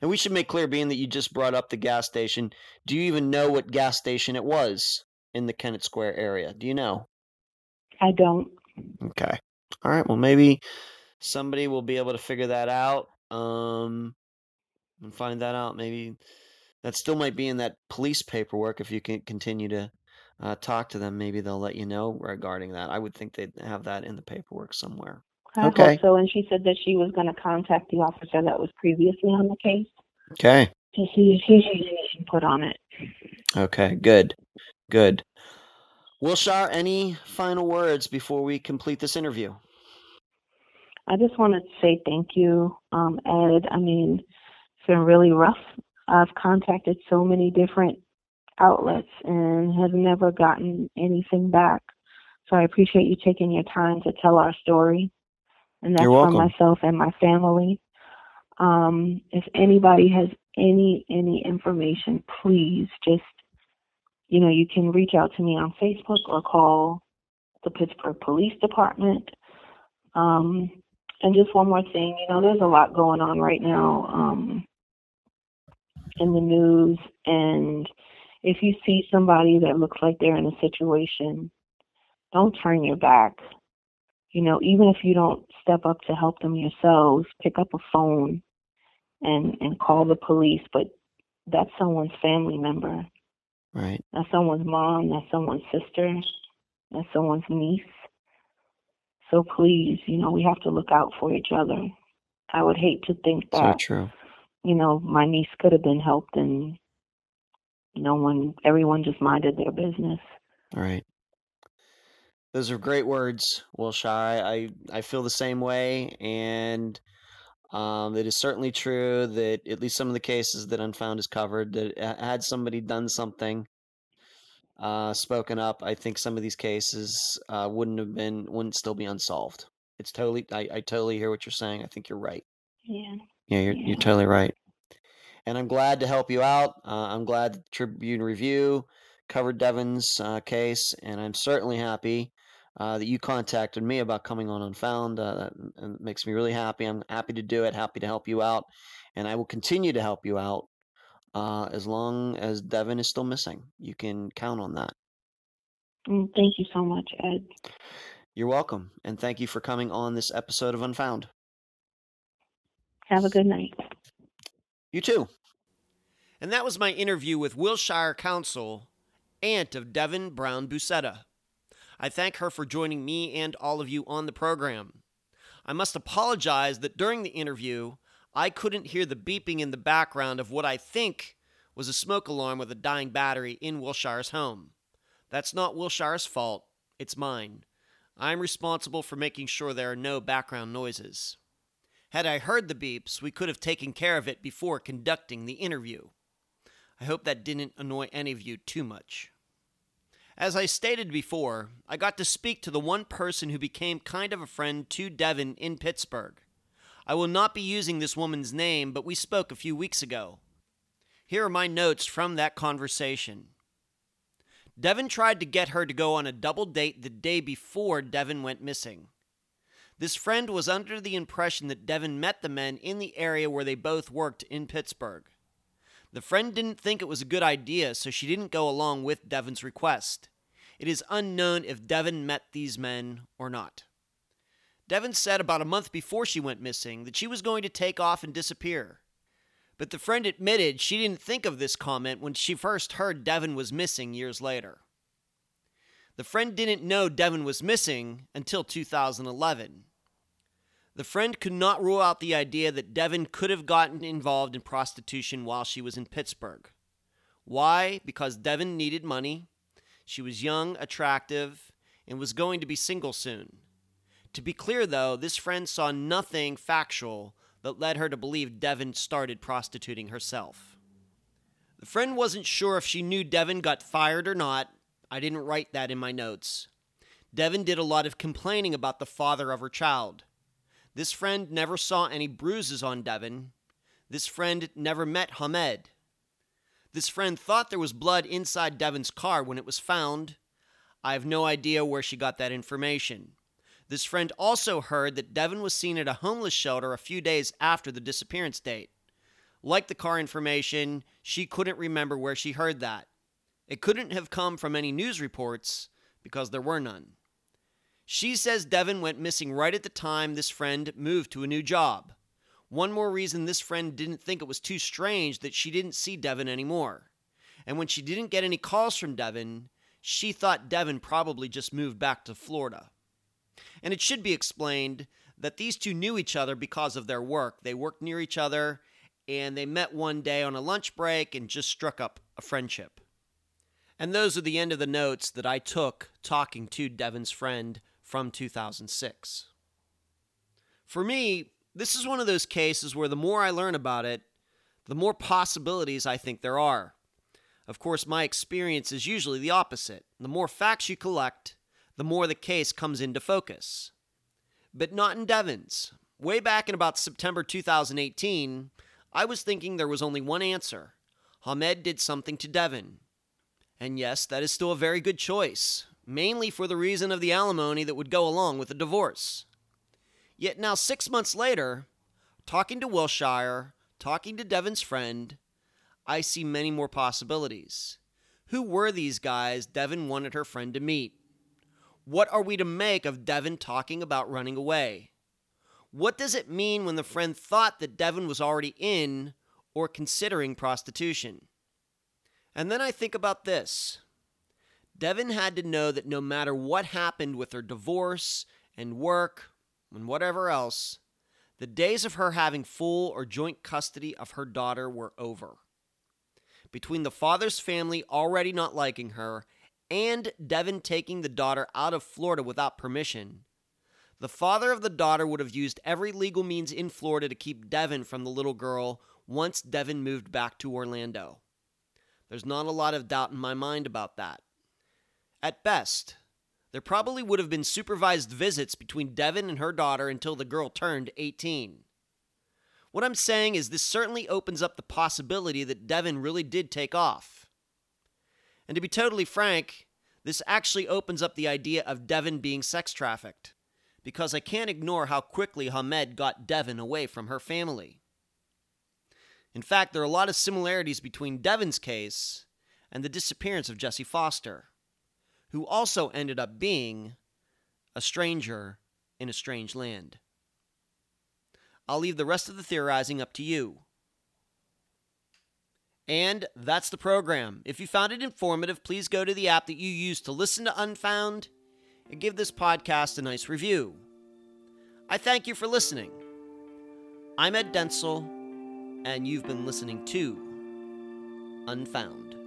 and we should make clear, being that you just brought up the gas station, do you even know what gas station it was in the Kennett Square area? Do you know? I don't. Okay, all right. Well, maybe somebody will be able to figure that out, um, and find that out. Maybe that still might be in that police paperwork. If you can continue to uh, talk to them, maybe they'll let you know regarding that. I would think they'd have that in the paperwork somewhere. I Okay. so. And she said that she was going to contact the officer that was previously on the case Okay. to see if he had any input on it. Okay, good. Good. Wilshire, any final words before we complete this interview? I just want to say thank you, um, Ed. I mean, it's been really rough. I've contacted so many different outlets and have never gotten anything back. So I appreciate you taking your time to tell our story. And that's for myself and my family. Um, if anybody has any any information, please just you know, you can reach out to me on Facebook or call the Pittsburgh Police Department. Um, and just one more thing, you know, there's a lot going on right now um, in the news, and if you see somebody that looks like they're in a situation, don't turn your back. You know, even if you don't step up to help them yourselves, pick up a phone and and call the police. But that's someone's family member. Right. That's someone's mom. That's someone's sister. That's someone's niece. So please, you know, we have to look out for each other. I would hate to think So that, true. you know, my niece could have been helped and no one, everyone just minded their business. Right. Those are great words, Wilshire. I, I feel the same way, and um, it is certainly true that at least some of the cases that Unfound has covered, that had somebody done something, uh, spoken up, I think some of these cases uh, wouldn't have been, wouldn't still be unsolved. It's totally, I, I totally hear what you're saying. I think you're right. Yeah. Yeah, you're, Yeah. you're totally right. And I'm glad to help you out. Uh, I'm glad the Tribune Review covered Devin's uh, case, and I'm certainly happy uh, that you contacted me about coming on Unfound. Uh, that makes me really happy. I'm happy to do it, happy to help you out, and I will continue to help you out uh, as long as Devin is still missing. You can count on that. Mm, Thank you so much, Ed. You're welcome, and thank you for coming on this episode of Unfound. Have a good night. You too. And that was my interview with Wilshire Council, aunt of Devin Brown Boussetta. I thank her for joining me and all of you on the program. I must apologize that during the interview, I couldn't hear the beeping in the background of what I think was a smoke alarm with a dying battery in Wilshire's home. That's not Wilshire's fault, it's mine. I'm responsible for making sure there are no background noises. Had I heard the beeps, we could have taken care of it before conducting the interview. I hope that didn't annoy any of you too much. As I stated before, I got to speak to the one person who became kind of a friend to Devin in Pittsburgh. I will not be using this woman's name, but we spoke a few weeks ago. Here are my notes from that conversation. Devin tried to get her to go on a double date the day before Devin went missing. This friend was under the impression that Devin met the men in the area where they both worked in Pittsburgh. The friend didn't think it was a good idea, so she didn't go along with Devin's request. It is unknown if Devin met these men or not. Devin said about a month before she went missing that she was going to take off and disappear. But the friend admitted she didn't think of this comment when she first heard Devin was missing years later. The friend didn't know Devin was missing until 2011. The friend could not rule out the idea that Devin could have gotten involved in prostitution while she was in Pittsburgh. Why? Because Devin needed money. She was young, attractive, and was going to be single soon. To be clear, though, this friend saw nothing factual that led her to believe Devin started prostituting herself. The friend wasn't sure if she knew Devin got fired or not. I didn't write that in my notes. Devin did a lot of complaining about the father of her child. This friend never saw any bruises on Devin. This friend never met Hamed. This friend thought there was blood inside Devin's car when it was found. I have no idea where she got that information. This friend also heard that Devin was seen at a homeless shelter a few days after the disappearance date. Like the car information, she couldn't remember where she heard that. It couldn't have come from any news reports because there were none. She says Devin went missing right at the time this friend moved to a new job. One more reason this friend didn't think it was too strange that she didn't see Devin anymore. And when she didn't get any calls from Devin, she thought Devin probably just moved back to Florida. And it should be explained that these two knew each other because of their work. They worked near each other and they met one day on a lunch break and just struck up a friendship. And those are the end of the notes that I took talking to Devin's friend from 2006. For me, this is one of those cases where the more I learn about it, the more possibilities I think there are. Of course, my experience is usually the opposite. The more facts you collect, the more the case comes into focus. But not in Devin's. Way back in about September 2018, I was thinking there was only one answer Hamed did something to Devin. And yes, that is still a very good choice mainly for the reason of the alimony that would go along with the divorce. Yet now, six months later, talking to Wilshire, talking to Devin's friend, I see many more possibilities. Who were these guys Devin wanted her friend to meet? What are we to make of Devin talking about running away? What does it mean when the friend thought that Devin was already in or considering prostitution? And then I think about this. Devin had to know that no matter what happened with her divorce and work and whatever else, the days of her having full or joint custody of her daughter were over. Between the father's family already not liking her and Devin taking the daughter out of Florida without permission, the father of the daughter would have used every legal means in Florida to keep Devin from the little girl once Devin moved back to Orlando. There's not a lot of doubt in my mind about that. At best, there probably would have been supervised visits between Devin and her daughter until the girl turned 18. What I'm saying is, this certainly opens up the possibility that Devin really did take off. And to be totally frank, this actually opens up the idea of Devin being sex trafficked, because I can't ignore how quickly Hamed got Devin away from her family. In fact, there are a lot of similarities between Devin's case and the disappearance of Jessie Foster who also ended up being a stranger in a strange land. I'll leave the rest of the theorizing up to you. And that's the program. If you found it informative, please go to the app that you use to listen to Unfound and give this podcast a nice review. I thank you for listening. I'm Ed Dentzel, and you've been listening to Unfound.